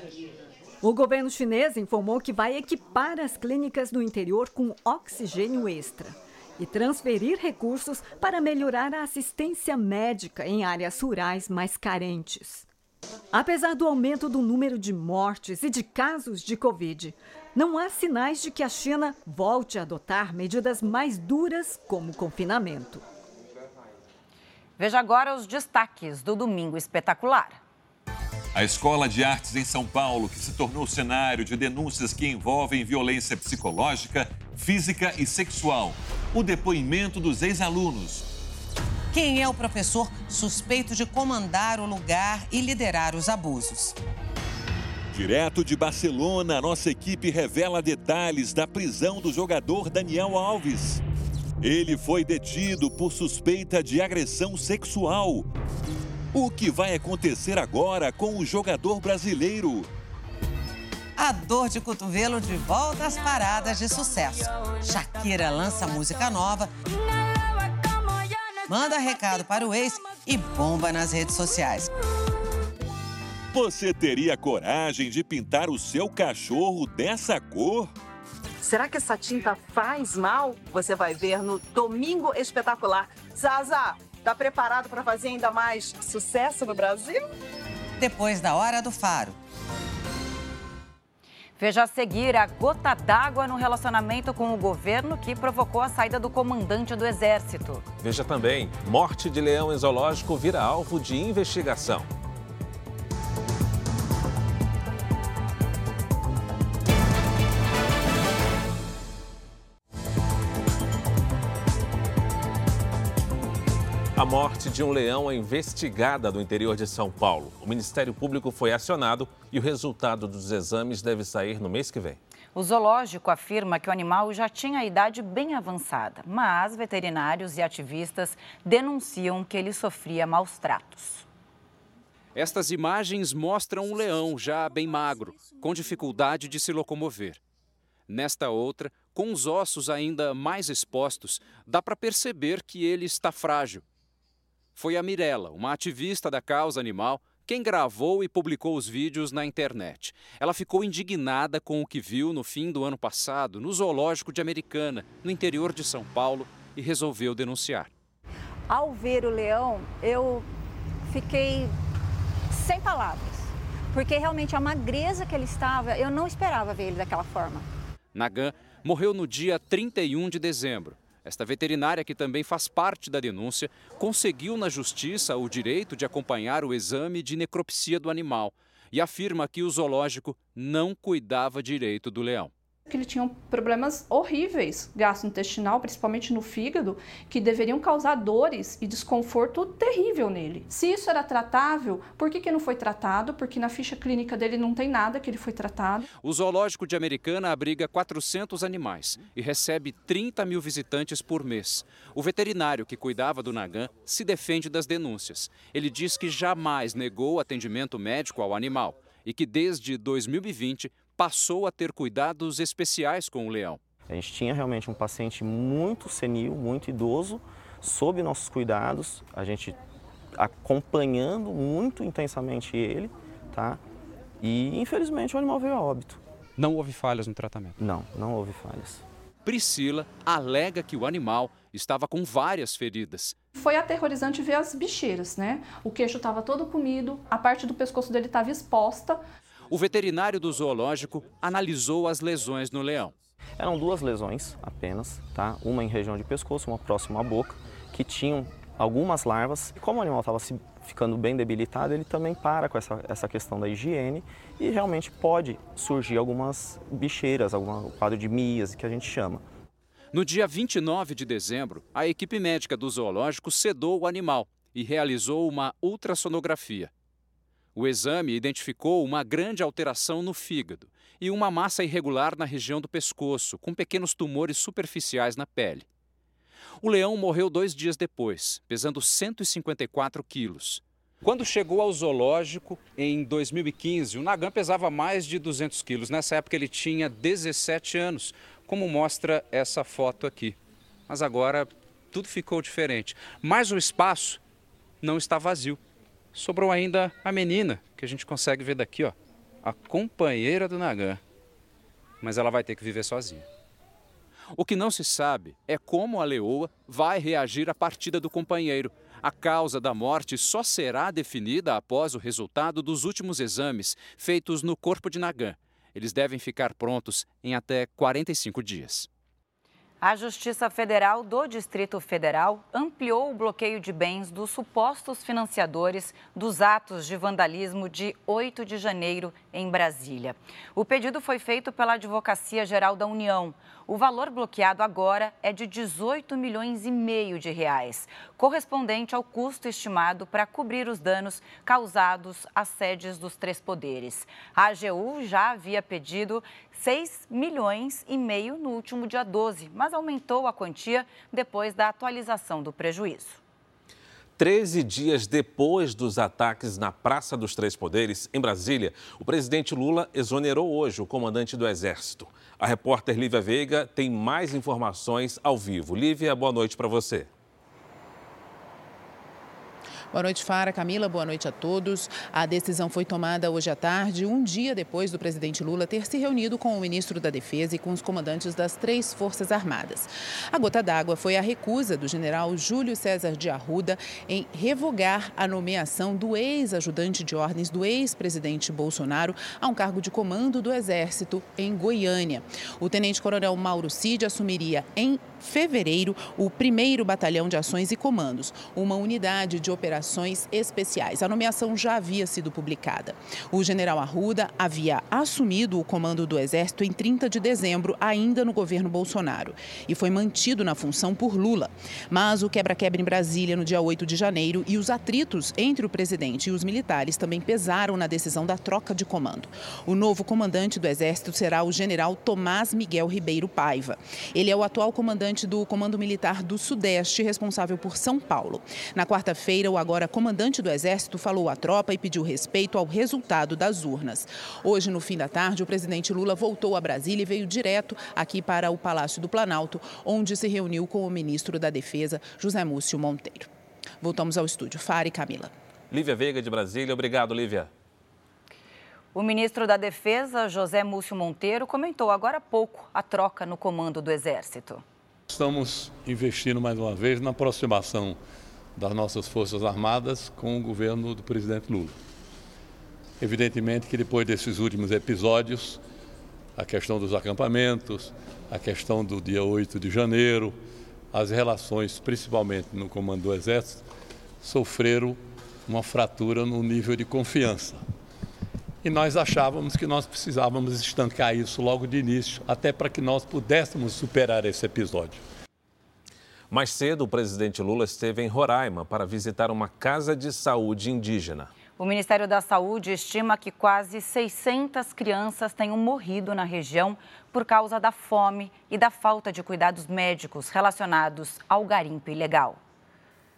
O governo chinês informou que vai equipar as clínicas no interior com oxigênio extra e transferir recursos para melhorar a assistência médica em áreas rurais mais carentes. Apesar do aumento do número de mortes e de casos de Covid, não há sinais de que a China volte a adotar medidas mais duras, como confinamento. Veja agora os destaques do Domingo Espetacular. A Escola de Artes em São Paulo, que se tornou cenário de denúncias que envolvem violência psicológica, física e sexual. O depoimento dos ex-alunos. Quem é o professor suspeito de comandar o lugar e liderar os abusos? Direto de Barcelona, a nossa equipe revela detalhes da prisão do jogador Daniel Alves. Ele foi detido por suspeita de agressão sexual. O que vai acontecer agora com o jogador brasileiro? A dor de cotovelo de volta às paradas de sucesso. Shakira lança música nova, manda recado para o ex e bomba nas redes sociais. Você teria coragem de pintar o seu cachorro dessa cor? Será que essa tinta faz mal? Você vai ver no Domingo Espetacular. Zaza, Tá preparado para fazer ainda mais sucesso no Brasil? Depois da hora do faro. Veja a seguir a gota d'água no relacionamento com o governo que provocou a saída do comandante do Exército. Veja também: morte de leão em zoológico vira alvo de investigação. Morte de um leão é investigada no interior de São Paulo. O Ministério Público foi acionado e o resultado dos exames deve sair no mês que vem. O zoológico afirma que o animal já tinha a idade bem avançada, mas veterinários e ativistas denunciam que ele sofria maus tratos. Estas imagens mostram um leão já bem magro, com dificuldade de se locomover. Nesta outra, com os ossos ainda mais expostos, dá para perceber que ele está frágil. Foi a Mirella, uma ativista da causa animal, quem gravou e publicou os vídeos na internet. Ela ficou indignada com o que viu no fim do ano passado no zoológico de Americana, no interior de São Paulo, e resolveu denunciar. Ao ver o leão, eu fiquei sem palavras, porque realmente a magreza que ele estava, eu não esperava ver ele daquela forma. Nagan morreu no dia 31 de dezembro. Esta veterinária, que também faz parte da denúncia, conseguiu na justiça o direito de acompanhar o exame de necropsia do animal e afirma que o zoológico não cuidava direito do leão que ele tinha problemas horríveis gastrointestinal, principalmente no fígado, que deveriam causar dores e desconforto terrível nele. Se isso era tratável, por que, que não foi tratado? Porque na ficha clínica dele não tem nada que ele foi tratado. O zoológico de Americana abriga 400 animais e recebe 30 mil visitantes por mês. O veterinário que cuidava do Nagan se defende das denúncias. Ele diz que jamais negou atendimento médico ao animal e que desde 2020 passou a ter cuidados especiais com o leão. A gente tinha realmente um paciente muito senil, muito idoso, sob nossos cuidados, a gente acompanhando muito intensamente ele, tá? E infelizmente o animal veio a óbito. Não houve falhas no tratamento? Não, não houve falhas. Priscila alega que o animal estava com várias feridas. Foi aterrorizante ver as bicheiras, né? O queixo estava todo comido, a parte do pescoço dele estava exposta. O veterinário do zoológico analisou as lesões no leão. Eram duas lesões apenas, tá? Uma em região de pescoço, uma próxima à boca, que tinham algumas larvas. Como o animal estava ficando bem debilitado, ele também para com essa, essa questão da higiene e realmente pode surgir algumas bicheiras, algum quadro de mias, que a gente chama. No dia 29 de dezembro, a equipe médica do zoológico sedou o animal e realizou uma ultrassonografia. O exame identificou uma grande alteração no fígado e uma massa irregular na região do pescoço, com pequenos tumores superficiais na pele. O leão morreu dois dias depois, pesando 154 quilos. Quando chegou ao zoológico em 2015, o Nagam pesava mais de 200 quilos. Nessa época ele tinha 17 anos, como mostra essa foto aqui. Mas agora tudo ficou diferente. Mas o espaço não está vazio sobrou ainda a menina, que a gente consegue ver daqui, ó, a companheira do Nagan. Mas ela vai ter que viver sozinha. O que não se sabe é como a leoa vai reagir à partida do companheiro. A causa da morte só será definida após o resultado dos últimos exames feitos no corpo de Nagan. Eles devem ficar prontos em até 45 dias. A Justiça Federal do Distrito Federal ampliou o bloqueio de bens dos supostos financiadores dos atos de vandalismo de 8 de janeiro em Brasília. O pedido foi feito pela Advocacia Geral da União. O valor bloqueado agora é de 18 milhões e meio de reais, correspondente ao custo estimado para cobrir os danos causados às sedes dos três poderes. A AGU já havia pedido 6 milhões e meio no último dia 12, mas aumentou a quantia depois da atualização do prejuízo. Treze dias depois dos ataques na Praça dos Três Poderes, em Brasília, o presidente Lula exonerou hoje o comandante do Exército. A repórter Lívia Veiga tem mais informações ao vivo. Lívia, boa noite para você. Boa noite, Fara. Camila, boa noite a todos. A decisão foi tomada hoje à tarde, um dia depois do presidente Lula ter se reunido com o ministro da Defesa e com os comandantes das três Forças Armadas. A gota d'água foi a recusa do general Júlio César de Arruda em revogar a nomeação do ex-ajudante de ordens do ex-presidente Bolsonaro a um cargo de comando do Exército em Goiânia. O tenente-coronel Mauro Cid assumiria em fevereiro o primeiro Batalhão de Ações e Comandos, uma unidade de operações operações especiais. A nomeação já havia sido publicada. O general Arruda havia assumido o comando do Exército em 30 de dezembro, ainda no governo Bolsonaro, e foi mantido na função por Lula. Mas o quebra-quebra em Brasília no dia 8 de janeiro e os atritos entre o presidente e os militares também pesaram na decisão da troca de comando. O novo comandante do Exército será o general Tomás Miguel Ribeiro Paiva. Ele é o atual comandante do Comando Militar do Sudeste, responsável por São Paulo. Na quarta-feira, o agora comandante do Exército falou à tropa e pediu respeito ao resultado das urnas. Hoje, no fim da tarde, o presidente Lula voltou a Brasília e veio direto aqui para o Palácio do Planalto, onde se reuniu com o ministro da Defesa, José Múcio Monteiro. Voltamos ao estúdio. Fara e Camila. Lívia Veiga de Brasília. Obrigado, Lívia. O ministro da Defesa, José Múcio Monteiro, comentou agora há pouco a troca no comando do Exército. Estamos investindo mais uma vez na aproximação das nossas Forças Armadas com o governo do presidente Lula. Evidentemente que depois desses últimos episódios, a questão dos acampamentos, a questão do dia 8 de janeiro, as relações, principalmente no comando do Exército, sofreram uma fratura no nível de confiança. E nós achávamos que nós precisávamos estancar isso logo de início, até para que nós pudéssemos superar esse episódio. Mais cedo, o presidente Lula esteve em Roraima para visitar uma casa de saúde indígena. O Ministério da Saúde estima que quase 600 crianças tenham morrido na região por causa da fome e da falta de cuidados médicos relacionados ao garimpo ilegal.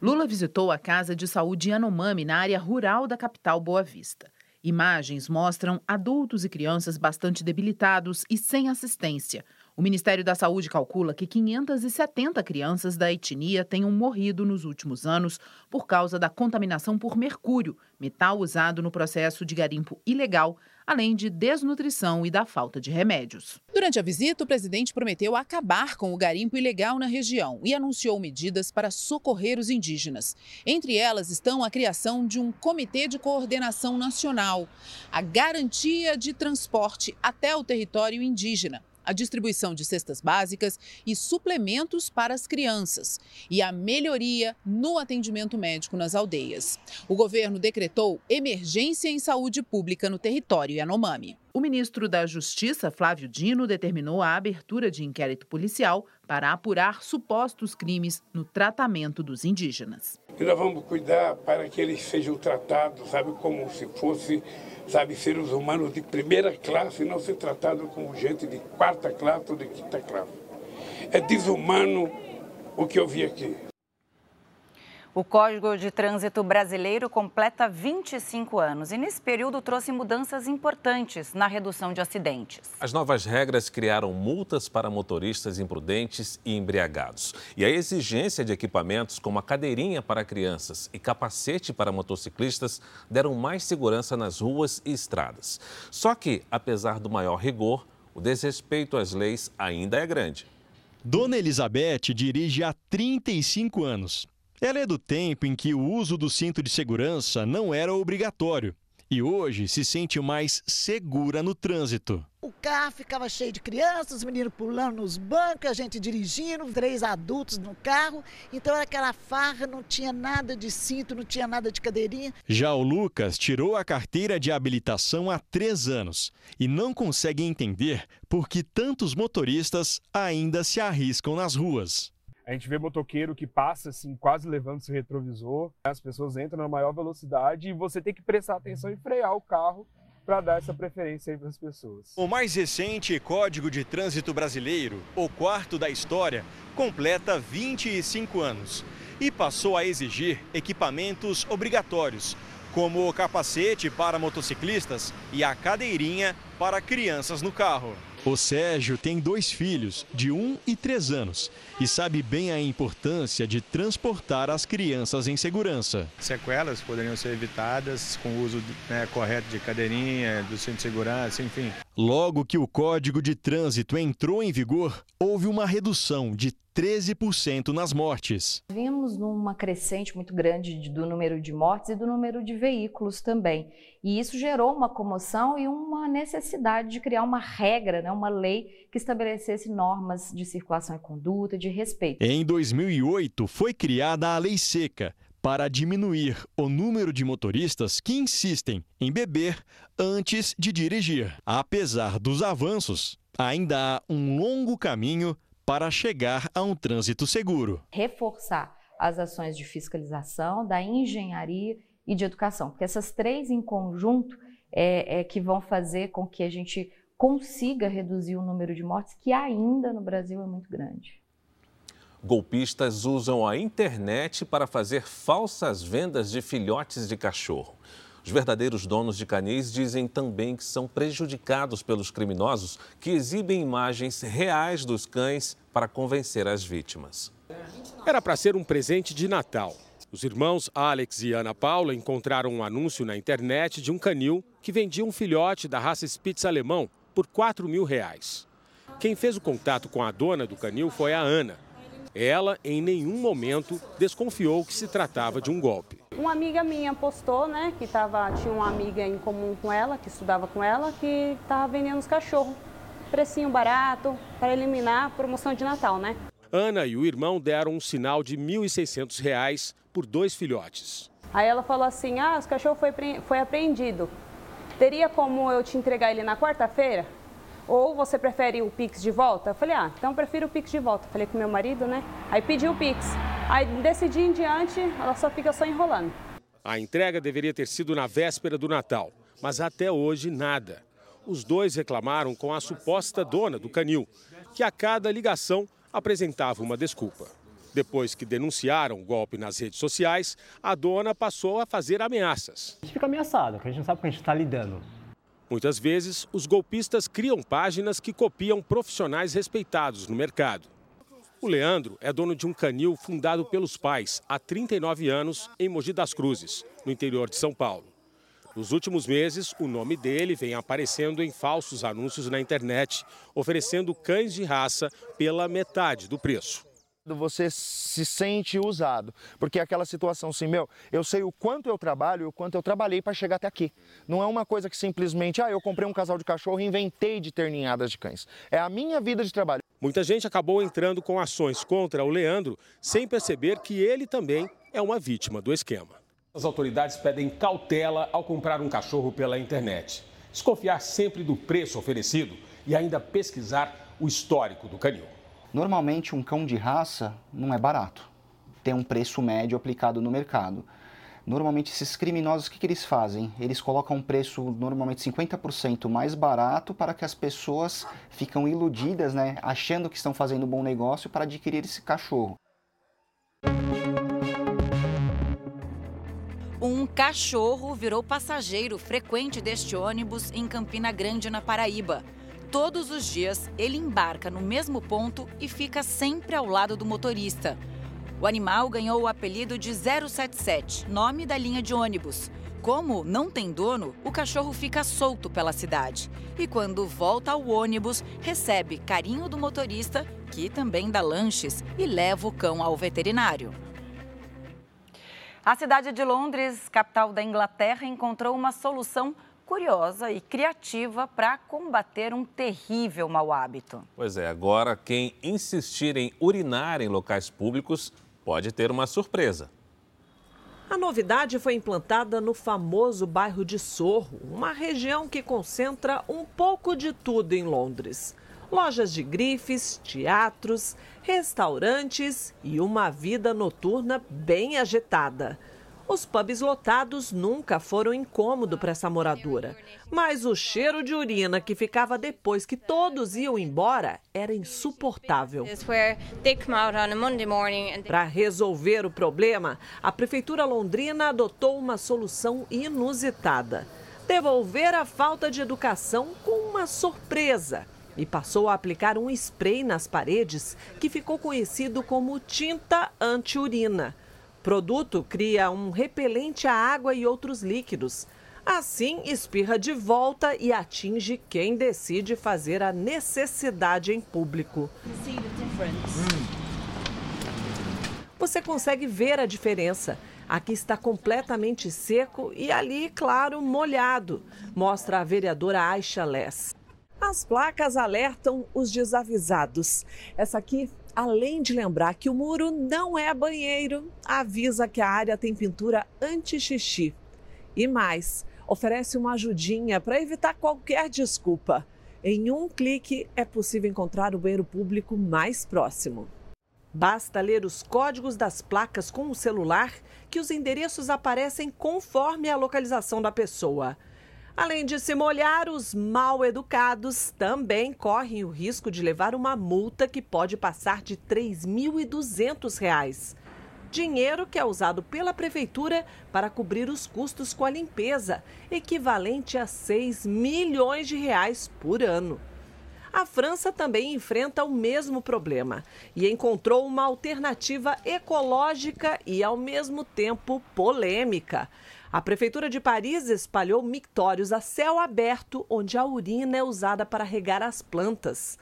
Lula visitou a casa de saúde Yanomami na área rural da capital Boa Vista. Imagens mostram adultos e crianças bastante debilitados e sem assistência. O Ministério da Saúde calcula que 570 crianças da etnia tenham morrido nos últimos anos por causa da contaminação por mercúrio, metal usado no processo de garimpo ilegal, além de desnutrição e da falta de remédios. Durante a visita, o presidente prometeu acabar com o garimpo ilegal na região e anunciou medidas para socorrer os indígenas. Entre elas estão a criação de um comitê de coordenação nacional, a garantia de transporte até o território indígena a distribuição de cestas básicas e suplementos para as crianças e a melhoria no atendimento médico nas aldeias. O governo decretou emergência em saúde pública no território Yanomami. O ministro da Justiça, Flávio Dino, determinou a abertura de inquérito policial para apurar supostos crimes no tratamento dos indígenas. E nós vamos cuidar para que eles sejam tratados, sabe, como se fosse sabe, seres humanos de primeira classe e não ser tratado como gente de quarta classe ou de quinta classe. É desumano o que eu vi aqui. O Código de Trânsito Brasileiro completa 25 anos e, nesse período, trouxe mudanças importantes na redução de acidentes. As novas regras criaram multas para motoristas imprudentes e embriagados. E a exigência de equipamentos como a cadeirinha para crianças e capacete para motociclistas deram mais segurança nas ruas e estradas. Só que, apesar do maior rigor, o desrespeito às leis ainda é grande. Dona Elizabeth dirige há 35 anos ela é do tempo em que o uso do cinto de segurança não era obrigatório e hoje se sente mais segura no trânsito. O carro ficava cheio de crianças, os meninos pulando nos bancos, a gente dirigindo, três adultos no carro. Então era aquela farra, não tinha nada de cinto, não tinha nada de cadeirinha. Já o Lucas tirou a carteira de habilitação há três anos e não consegue entender por que tantos motoristas ainda se arriscam nas ruas. A gente vê motoqueiro que passa assim, quase levando seu retrovisor. As pessoas entram na maior velocidade e você tem que prestar atenção e frear o carro para dar essa preferência aí para as pessoas. O mais recente Código de Trânsito Brasileiro, o quarto da história, completa 25 anos e passou a exigir equipamentos obrigatórios, como o capacete para motociclistas e a cadeirinha para crianças no carro. O Sérgio tem dois filhos, de 1 e 3 anos, e sabe bem a importância de transportar as crianças em segurança. Sequelas poderiam ser evitadas com o uso né, correto de cadeirinha, do cinto de segurança, enfim. Logo que o Código de Trânsito entrou em vigor, houve uma redução de 13% nas mortes. Vimos numa crescente muito grande do número de mortes e do número de veículos também. E isso gerou uma comoção e uma necessidade de criar uma regra, né, uma lei que estabelecesse normas de circulação e conduta, de respeito. Em 2008, foi criada a Lei Seca, para diminuir o número de motoristas que insistem em beber antes de dirigir. Apesar dos avanços, ainda há um longo caminho para chegar a um trânsito seguro. Reforçar as ações de fiscalização, da engenharia e de educação, porque essas três em conjunto é, é que vão fazer com que a gente consiga reduzir o número de mortes, que ainda no Brasil é muito grande. Golpistas usam a internet para fazer falsas vendas de filhotes de cachorro. Os verdadeiros donos de canis dizem também que são prejudicados pelos criminosos que exibem imagens reais dos cães para convencer as vítimas. Era para ser um presente de Natal. Os irmãos Alex e Ana Paula encontraram um anúncio na internet de um canil que vendia um filhote da raça Spitz alemão por 4 mil reais. Quem fez o contato com a dona do canil foi a Ana, ela, em nenhum momento, desconfiou que se tratava de um golpe. Uma amiga minha postou, né, que tava, tinha uma amiga em comum com ela, que estudava com ela, que estava vendendo os cachorros. Precinho barato, para eliminar a promoção de Natal, né? Ana e o irmão deram um sinal de R$ 1.600 por dois filhotes. Aí ela falou assim, ah, os cachorros foi, foi apreendido. Teria como eu te entregar ele na quarta-feira? Ou você prefere o Pix de volta? Eu falei, ah, então eu prefiro o Pix de volta. Falei com meu marido, né? Aí pedi o Pix. Aí desse dia em diante, ela só fica só enrolando. A entrega deveria ter sido na véspera do Natal, mas até hoje nada. Os dois reclamaram com a suposta dona do canil, que a cada ligação apresentava uma desculpa. Depois que denunciaram o golpe nas redes sociais, a dona passou a fazer ameaças. A gente fica ameaçado, porque a gente não sabe com a gente está lidando. Muitas vezes, os golpistas criam páginas que copiam profissionais respeitados no mercado. O Leandro é dono de um canil fundado pelos pais há 39 anos em Mogi das Cruzes, no interior de São Paulo. Nos últimos meses, o nome dele vem aparecendo em falsos anúncios na internet, oferecendo cães de raça pela metade do preço você se sente usado, porque é aquela situação assim, meu, eu sei o quanto eu trabalho e o quanto eu trabalhei para chegar até aqui. Não é uma coisa que simplesmente, ah, eu comprei um casal de cachorro e inventei de ter ninhadas de cães. É a minha vida de trabalho. Muita gente acabou entrando com ações contra o Leandro sem perceber que ele também é uma vítima do esquema. As autoridades pedem cautela ao comprar um cachorro pela internet. Desconfiar sempre do preço oferecido e ainda pesquisar o histórico do canil. Normalmente, um cão de raça não é barato, tem um preço médio aplicado no mercado. Normalmente, esses criminosos, o que, que eles fazem? Eles colocam um preço normalmente 50% mais barato para que as pessoas ficam iludidas, né, achando que estão fazendo um bom negócio para adquirir esse cachorro. Um cachorro virou passageiro frequente deste ônibus em Campina Grande, na Paraíba. Todos os dias, ele embarca no mesmo ponto e fica sempre ao lado do motorista. O animal ganhou o apelido de 077, nome da linha de ônibus. Como não tem dono, o cachorro fica solto pela cidade. E quando volta ao ônibus, recebe carinho do motorista, que também dá lanches, e leva o cão ao veterinário. A cidade de Londres, capital da Inglaterra, encontrou uma solução curiosa e criativa para combater um terrível mau hábito. Pois é, agora quem insistir em urinar em locais públicos pode ter uma surpresa. A novidade foi implantada no famoso bairro de Sorro, uma região que concentra um pouco de tudo em Londres. Lojas de grifes, teatros, restaurantes e uma vida noturna bem agitada. Os pubs lotados nunca foram incômodo para essa moradora, mas o cheiro de urina que ficava depois que todos iam embora era insuportável. Para resolver o problema, a prefeitura londrina adotou uma solução inusitada: devolver a falta de educação com uma surpresa. E passou a aplicar um spray nas paredes que ficou conhecido como tinta anti-urina produto cria um repelente à água e outros líquidos. Assim, espirra de volta e atinge quem decide fazer a necessidade em público. Você consegue ver a diferença. Aqui está completamente seco e ali, claro, molhado, mostra a vereadora Aisha Less. As placas alertam os desavisados. Essa aqui além de lembrar que o muro não é banheiro, avisa que a área tem pintura anti-xixi. E mais, oferece uma ajudinha para evitar qualquer desculpa. Em um clique é possível encontrar o banheiro público mais próximo. Basta ler os códigos das placas com o celular que os endereços aparecem conforme a localização da pessoa. Além de se molhar, os mal educados também correm o risco de levar uma multa que pode passar de R$ 3.200. Dinheiro que é usado pela prefeitura para cobrir os custos com a limpeza, equivalente a 6 milhões de reais por ano. A França também enfrenta o mesmo problema e encontrou uma alternativa ecológica e, ao mesmo tempo, polêmica. A Prefeitura de Paris espalhou mictórios a céu aberto, onde a urina é usada para regar as plantas.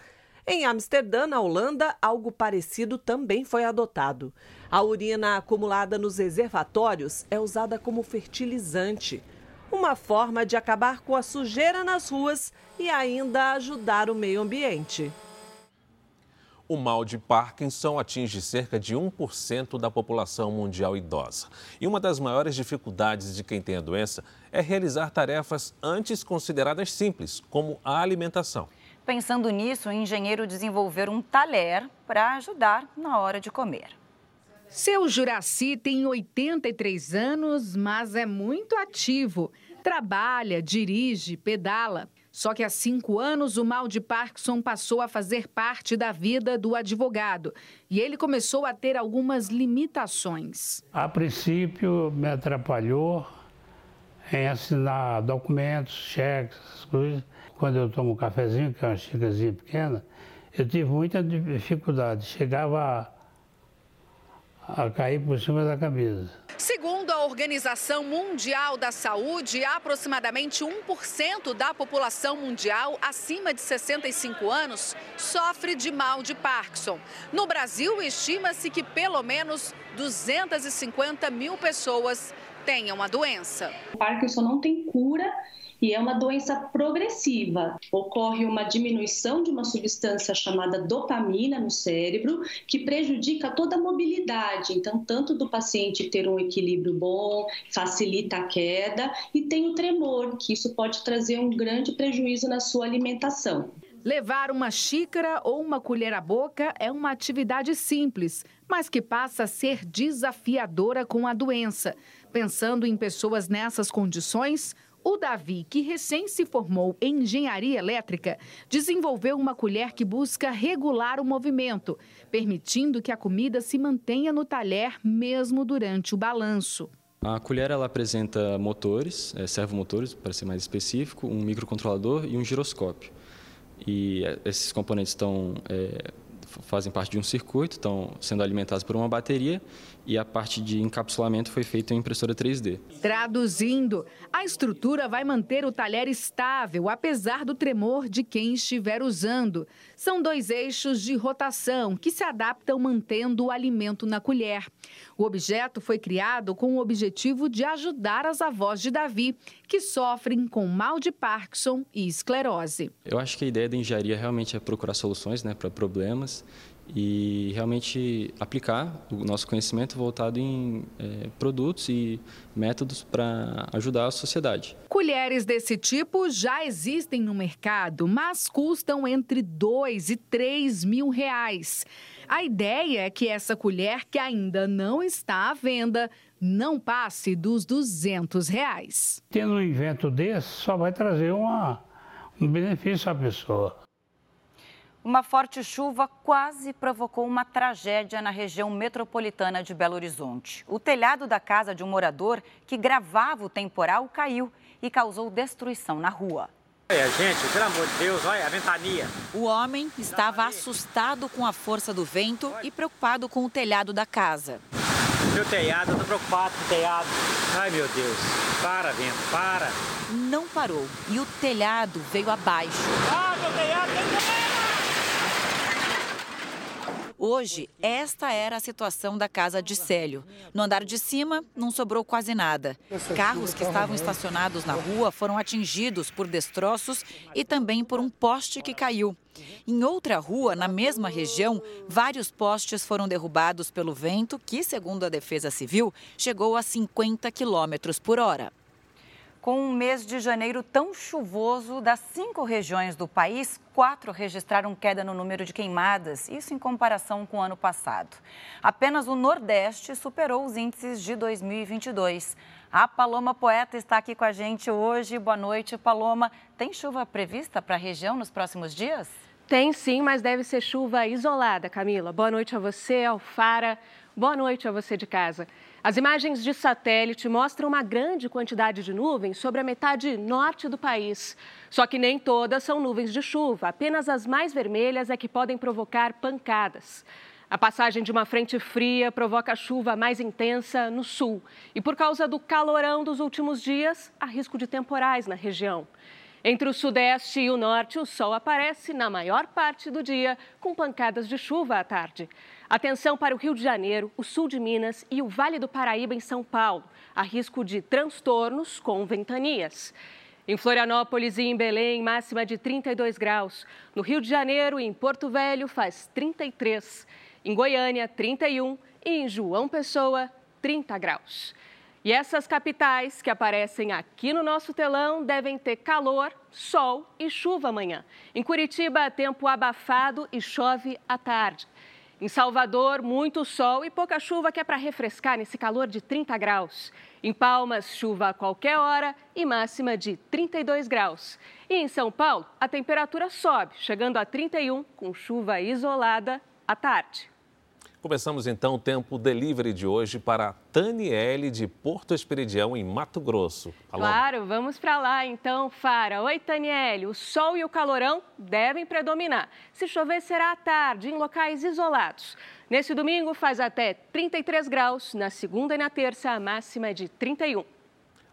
Em Amsterdã, na Holanda, algo parecido também foi adotado. A urina acumulada nos reservatórios é usada como fertilizante uma forma de acabar com a sujeira nas ruas e ainda ajudar o meio ambiente. O mal de Parkinson atinge cerca de 1% da população mundial idosa. E uma das maiores dificuldades de quem tem a doença é realizar tarefas antes consideradas simples, como a alimentação. Pensando nisso, o engenheiro desenvolveu um talher para ajudar na hora de comer. Seu Juraci tem 83 anos, mas é muito ativo. Trabalha, dirige, pedala. Só que há cinco anos o mal de Parkinson passou a fazer parte da vida do advogado e ele começou a ter algumas limitações. A princípio, me atrapalhou em assinar documentos, cheques, essas coisas. Quando eu tomo um cafezinho, que é uma xícarazinha pequena, eu tive muita dificuldade. Chegava a cair por cima da camisa. A Organização Mundial da Saúde, aproximadamente 1% da população mundial acima de 65 anos sofre de mal de Parkinson. No Brasil, estima-se que pelo menos 250 mil pessoas tenham a doença. O Parkinson não tem cura e é uma doença progressiva. Ocorre uma diminuição de uma substância chamada dopamina no cérebro, que prejudica toda a mobilidade. Então, tanto do paciente ter um equilíbrio bom, facilita a queda, e tem o tremor, que isso pode trazer um grande prejuízo na sua alimentação. Levar uma xícara ou uma colher à boca é uma atividade simples, mas que passa a ser desafiadora com a doença. Pensando em pessoas nessas condições, o Davi, que recém se formou em engenharia elétrica, desenvolveu uma colher que busca regular o movimento, permitindo que a comida se mantenha no talher mesmo durante o balanço. A colher ela apresenta motores, é, servomotores, para ser mais específico, um microcontrolador e um giroscópio. E é, esses componentes estão é, fazem parte de um circuito, estão sendo alimentados por uma bateria e a parte de encapsulamento foi feita em impressora 3D. Traduzindo, a estrutura vai manter o talher estável, apesar do tremor de quem estiver usando. São dois eixos de rotação que se adaptam mantendo o alimento na colher. O objeto foi criado com o objetivo de ajudar as avós de Davi, que sofrem com mal de Parkinson e esclerose. Eu acho que a ideia da engenharia realmente é procurar soluções né, para problemas e realmente aplicar o nosso conhecimento voltado em é, produtos e métodos para ajudar a sociedade. Colheres desse tipo já existem no mercado, mas custam entre 2 e 3 mil reais. A ideia é que essa colher, que ainda não está à venda, não passe dos 200 reais. Tendo um evento desse, só vai trazer uma, um benefício à pessoa. Uma forte chuva quase provocou uma tragédia na região metropolitana de Belo Horizonte. O telhado da casa de um morador que gravava o temporal caiu e causou destruição na rua. Olha, gente, pelo amor de Deus, olha a ventania. O homem estava assustado com a força do vento e preocupado com o telhado da casa. Meu telhado, eu tô preocupado com o telhado. Ai, meu Deus. Para, vento, para. Não parou e o telhado veio abaixo. Ah, meu telhado tem que Hoje, esta era a situação da casa de Célio. No andar de cima, não sobrou quase nada. Carros que estavam estacionados na rua foram atingidos por destroços e também por um poste que caiu. Em outra rua, na mesma região, vários postes foram derrubados pelo vento, que, segundo a Defesa Civil, chegou a 50 quilômetros por hora. Com um mês de janeiro tão chuvoso, das cinco regiões do país, quatro registraram queda no número de queimadas, isso em comparação com o ano passado. Apenas o Nordeste superou os índices de 2022. A Paloma Poeta está aqui com a gente hoje. Boa noite, Paloma. Tem chuva prevista para a região nos próximos dias? Tem sim, mas deve ser chuva isolada, Camila. Boa noite a você, Alfara. Boa noite a você de casa. As imagens de satélite mostram uma grande quantidade de nuvens sobre a metade norte do país. Só que nem todas são nuvens de chuva, apenas as mais vermelhas é que podem provocar pancadas. A passagem de uma frente fria provoca chuva mais intensa no sul. E por causa do calorão dos últimos dias, há risco de temporais na região. Entre o sudeste e o norte, o sol aparece na maior parte do dia, com pancadas de chuva à tarde. Atenção para o Rio de Janeiro, o sul de Minas e o Vale do Paraíba, em São Paulo. Há risco de transtornos com ventanias. Em Florianópolis e em Belém, máxima de 32 graus. No Rio de Janeiro e em Porto Velho, faz 33. Em Goiânia, 31. E em João Pessoa, 30 graus. E essas capitais que aparecem aqui no nosso telão devem ter calor, sol e chuva amanhã. Em Curitiba, tempo abafado e chove à tarde. Em Salvador, muito sol e pouca chuva que é para refrescar nesse calor de 30 graus. Em Palmas, chuva a qualquer hora e máxima de 32 graus. E em São Paulo, a temperatura sobe, chegando a 31, com chuva isolada à tarde. Começamos então o tempo delivery de hoje para Taniele de Porto Esperidião, em Mato Grosso. Alô? Claro, vamos para lá então, Fara. Oi, Taniele. O sol e o calorão devem predominar. Se chover, será à tarde, em locais isolados. Nesse domingo faz até 33 graus, na segunda e na terça a máxima é de 31.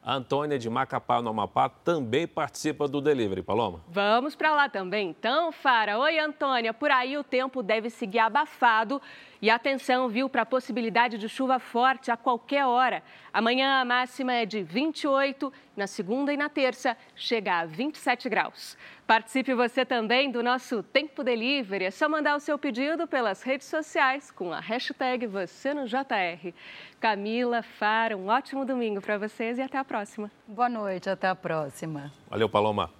A Antônia de Macapá, no Amapá, também participa do Delivery, Paloma. Vamos para lá também. Então, Fara. Oi, Antônia. Por aí o tempo deve seguir abafado e atenção, viu, para a possibilidade de chuva forte a qualquer hora. Amanhã a máxima é de 28, na segunda e na terça chega a 27 graus. Participe você também do nosso Tempo Delivery. É só mandar o seu pedido pelas redes sociais com a hashtag Você no JR. Camila, Fara, um ótimo domingo para vocês e até a próxima. Boa noite, até a próxima. Valeu, Paloma.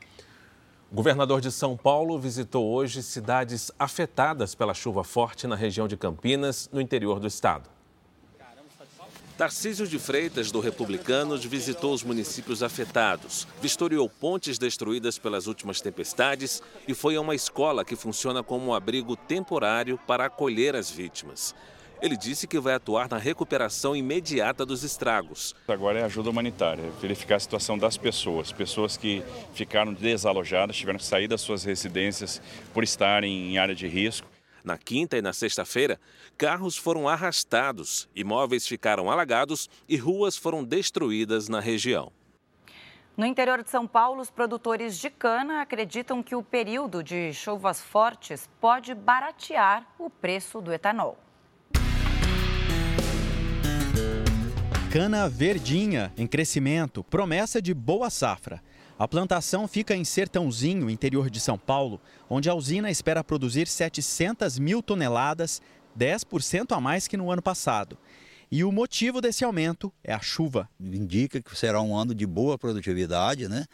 O governador de São Paulo visitou hoje cidades afetadas pela chuva forte na região de Campinas, no interior do estado. Tarcísio de Freitas, do Republicanos, visitou os municípios afetados, vistoriou pontes destruídas pelas últimas tempestades e foi a uma escola que funciona como um abrigo temporário para acolher as vítimas. Ele disse que vai atuar na recuperação imediata dos estragos. Agora é ajuda humanitária, verificar a situação das pessoas, pessoas que ficaram desalojadas, tiveram que sair das suas residências por estarem em área de risco. Na quinta e na sexta-feira, carros foram arrastados, imóveis ficaram alagados e ruas foram destruídas na região. No interior de São Paulo, os produtores de cana acreditam que o período de chuvas fortes pode baratear o preço do etanol. Cana verdinha, em crescimento, promessa de boa safra. A plantação fica em Sertãozinho, interior de São Paulo, onde a usina espera produzir 700 mil toneladas, 10% a mais que no ano passado. E o motivo desse aumento é a chuva. Indica que será um ano de boa produtividade, né?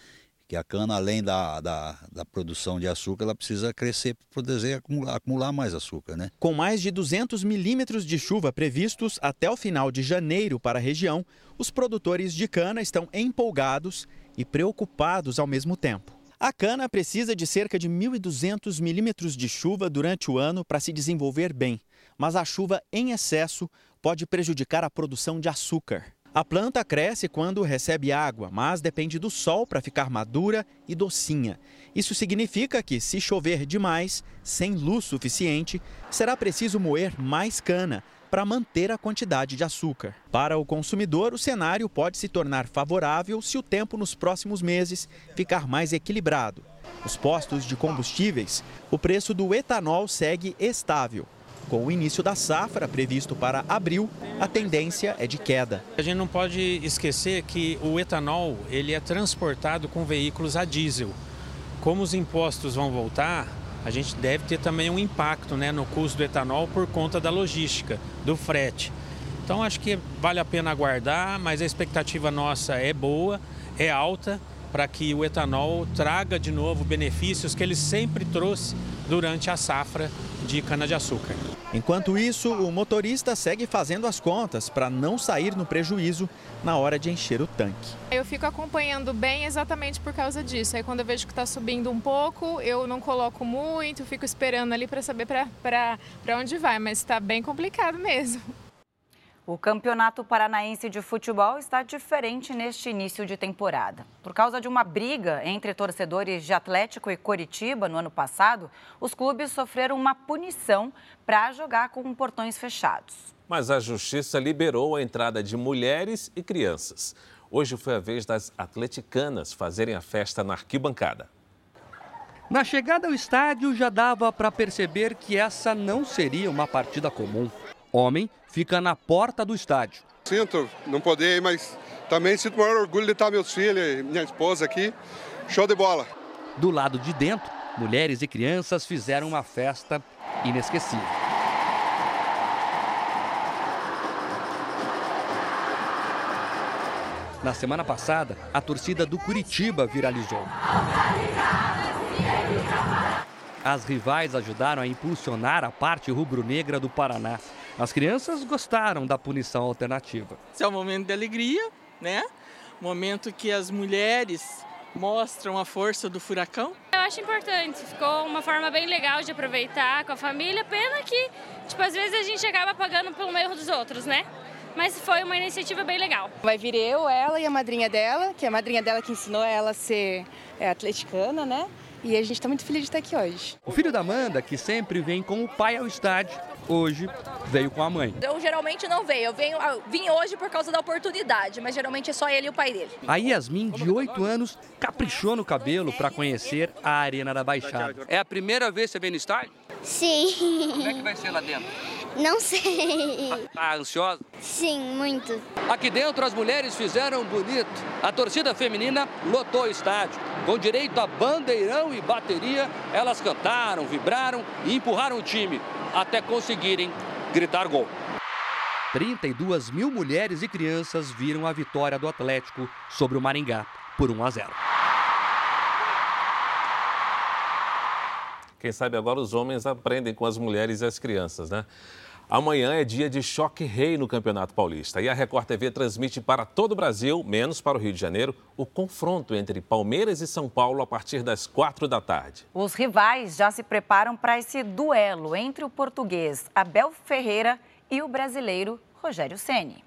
Que a cana, além da, da, da, produção de açúcar, ela precisa crescer para poder acumular, acumular, mais açúcar. Né? Com mais de 200 milímetros de chuva previstos até o final de janeiro para a região, os produtores de cana estão empolgados e preocupados ao mesmo tempo. A cana precisa de cerca de 1.200 milímetros de chuva durante o ano para se desenvolver bem, mas a chuva em excesso pode prejudicar a produção de açúcar. A planta cresce quando recebe água, mas depende do sol para ficar madura e docinha. Isso significa que, se chover demais, sem luz suficiente, será preciso moer mais cana para manter a quantidade de açúcar. Para o consumidor, o cenário pode se tornar favorável se o tempo nos próximos meses ficar mais equilibrado. Nos postos de combustíveis, o preço do etanol segue estável Com o início da safra, previsto para abril, a tendência é de queda. A gente não pode esquecer que o etanol ele é transportado com veículos a diesel. Como os impostos vão voltar, a gente deve ter também um impacto né, no custo do etanol por conta da logística, do frete. Então acho que vale a pena aguardar, mas a expectativa nossa é boa, é alta para que o etanol traga de novo benefícios que ele sempre trouxe durante a safra de cana-de-açúcar. Enquanto isso, o motorista segue fazendo as contas para não sair no prejuízo na hora de encher o tanque. Eu fico acompanhando bem exatamente por causa disso. Aí quando eu vejo que está subindo um pouco, eu não coloco muito, fico esperando ali para saber para onde vai, mas está bem complicado mesmo. O Campeonato Paranaense de Futebol está diferente neste início de temporada. Por causa de uma briga entre torcedores de Atlético e Coritiba no ano passado, os clubes sofreram uma punição para jogar com portões fechados. Mas a justiça liberou a entrada de mulheres e crianças. Hoje foi a vez das atleticanas fazerem a festa na arquibancada. Na chegada ao estádio já dava para perceber que essa não seria uma partida comum. Homem fica na porta do estádio. Sinto não poder ir, mas também sinto o maior orgulho de estar meus filhos e minha esposa aqui. Show de bola. Do lado de dentro, mulheres e crianças fizeram uma festa inesquecível. Na semana passada, a torcida do Curitiba viralizou. As rivais ajudaram a impulsionar a parte rubro-negra do Paraná. As crianças gostaram da punição alternativa. Esse é um momento de alegria, né? Momento que as mulheres mostram a força do furacão. Eu acho importante, ficou uma forma bem legal de aproveitar com a família. Pena que, tipo, às vezes a gente acaba pagando pelo erro dos outros, né? Mas foi uma iniciativa bem legal. Vai vir eu, ela e a madrinha dela, que é a madrinha dela que ensinou ela a ser é, atleticana, né? E a gente está muito feliz de estar aqui hoje. O filho da Amanda, que sempre vem com o pai ao estádio, hoje veio com a mãe. Eu geralmente não venho, eu venho, eu vim hoje por causa da oportunidade, mas geralmente é só ele e o pai dele. A Yasmin, de 8 anos, caprichou no cabelo para conhecer a Arena da Baixada. É a primeira vez que você vem no estádio? Sim. Como é que vai ser lá dentro? Não sei. Tá ansiosa? Sim, muito. Aqui dentro as mulheres fizeram bonito. A torcida feminina lotou o estádio. Com direito a bandeirão e bateria, elas cantaram, vibraram e empurraram o time até conseguirem gritar gol. 32 mil mulheres e crianças viram a vitória do Atlético sobre o Maringá por 1 a 0. Quem sabe agora os homens aprendem com as mulheres e as crianças, né? Amanhã é dia de choque rei no Campeonato Paulista e a Record TV transmite para todo o Brasil, menos para o Rio de Janeiro, o confronto entre Palmeiras e São Paulo a partir das quatro da tarde. Os rivais já se preparam para esse duelo entre o português Abel Ferreira e o brasileiro Rogério Ceni.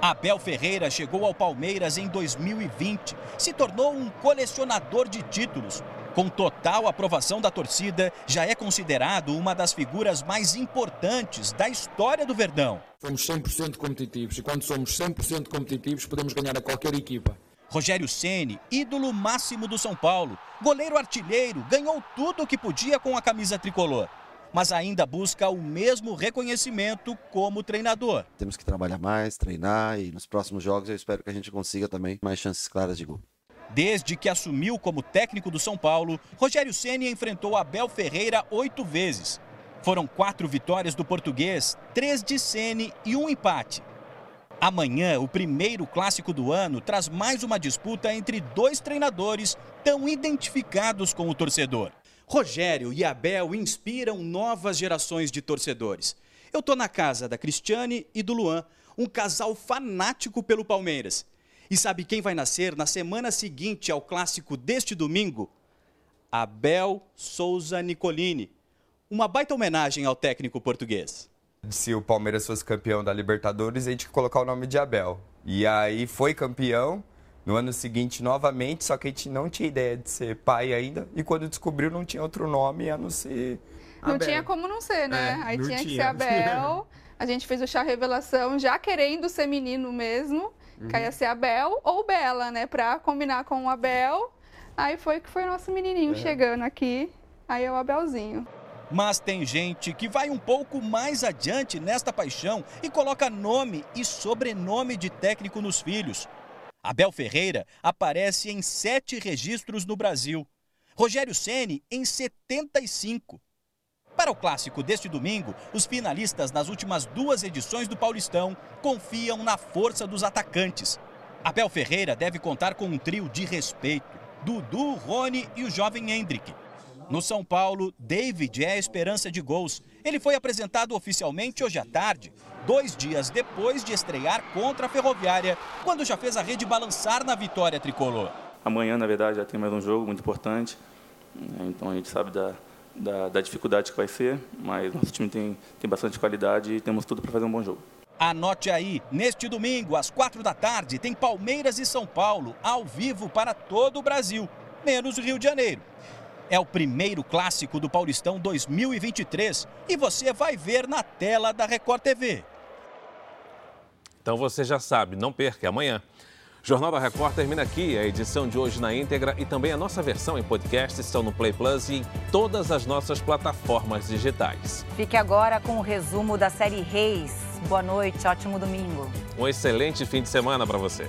Abel Ferreira chegou ao Palmeiras em 2020, se tornou um colecionador de títulos. Com total aprovação da torcida, já é considerado uma das figuras mais importantes da história do Verdão. Somos 100% competitivos e quando somos 100% competitivos podemos ganhar a qualquer equipa. Rogério Ceni, ídolo máximo do São Paulo, goleiro artilheiro, ganhou tudo o que podia com a camisa tricolor. Mas ainda busca o mesmo reconhecimento como treinador. Temos que trabalhar mais, treinar e nos próximos jogos eu espero que a gente consiga também mais chances claras de gol. Desde que assumiu como técnico do São Paulo, Rogério Ceni enfrentou Abel Ferreira oito vezes. Foram quatro vitórias do português, três de Ceni e um empate. Amanhã, o primeiro clássico do ano traz mais uma disputa entre dois treinadores tão identificados com o torcedor. Rogério e Abel inspiram novas gerações de torcedores. Eu tô na casa da Cristiane e do Luan, um casal fanático pelo Palmeiras. E sabe quem vai nascer na semana seguinte ao clássico deste domingo? Abel Souza Nicolini. Uma baita homenagem ao técnico português. Se o Palmeiras fosse campeão da Libertadores, a gente ia colocar o nome de Abel. E aí foi campeão no ano seguinte novamente, só que a gente não tinha ideia de ser pai ainda. E quando descobriu, não tinha outro nome a não ser. Não Abel. tinha como não ser, né? É, aí tinha, tinha que ser Abel. A gente fez o chá revelação já querendo ser menino mesmo. Uhum. Que ia ser Abel ou Bela, né? Pra combinar com o Abel. Aí foi que foi o nosso menininho é. chegando aqui. Aí é o Abelzinho. Mas tem gente que vai um pouco mais adiante nesta paixão e coloca nome e sobrenome de técnico nos filhos. Abel Ferreira aparece em sete registros no Brasil. Rogério Ceni em 75. Para o clássico deste domingo, os finalistas nas últimas duas edições do Paulistão confiam na força dos atacantes. Abel Ferreira deve contar com um trio de respeito: Dudu, Rony e o jovem Hendrick. No São Paulo, David é a esperança de gols. Ele foi apresentado oficialmente hoje à tarde, dois dias depois de estrear contra a Ferroviária, quando já fez a rede balançar na vitória tricolor. Amanhã, na verdade, já tem mais um jogo muito importante. Então a gente sabe da, da, da dificuldade que vai ser, mas nosso time tem, tem bastante qualidade e temos tudo para fazer um bom jogo. Anote aí, neste domingo, às quatro da tarde, tem Palmeiras e São Paulo, ao vivo para todo o Brasil, menos o Rio de Janeiro. É o primeiro clássico do Paulistão 2023 e você vai ver na tela da Record TV. Então você já sabe, não perca amanhã. Jornal da Record termina aqui. A edição de hoje na íntegra e também a nossa versão em podcast estão no Play Plus e em todas as nossas plataformas digitais. Fique agora com o resumo da série Reis. Boa noite, ótimo domingo. Um excelente fim de semana para você.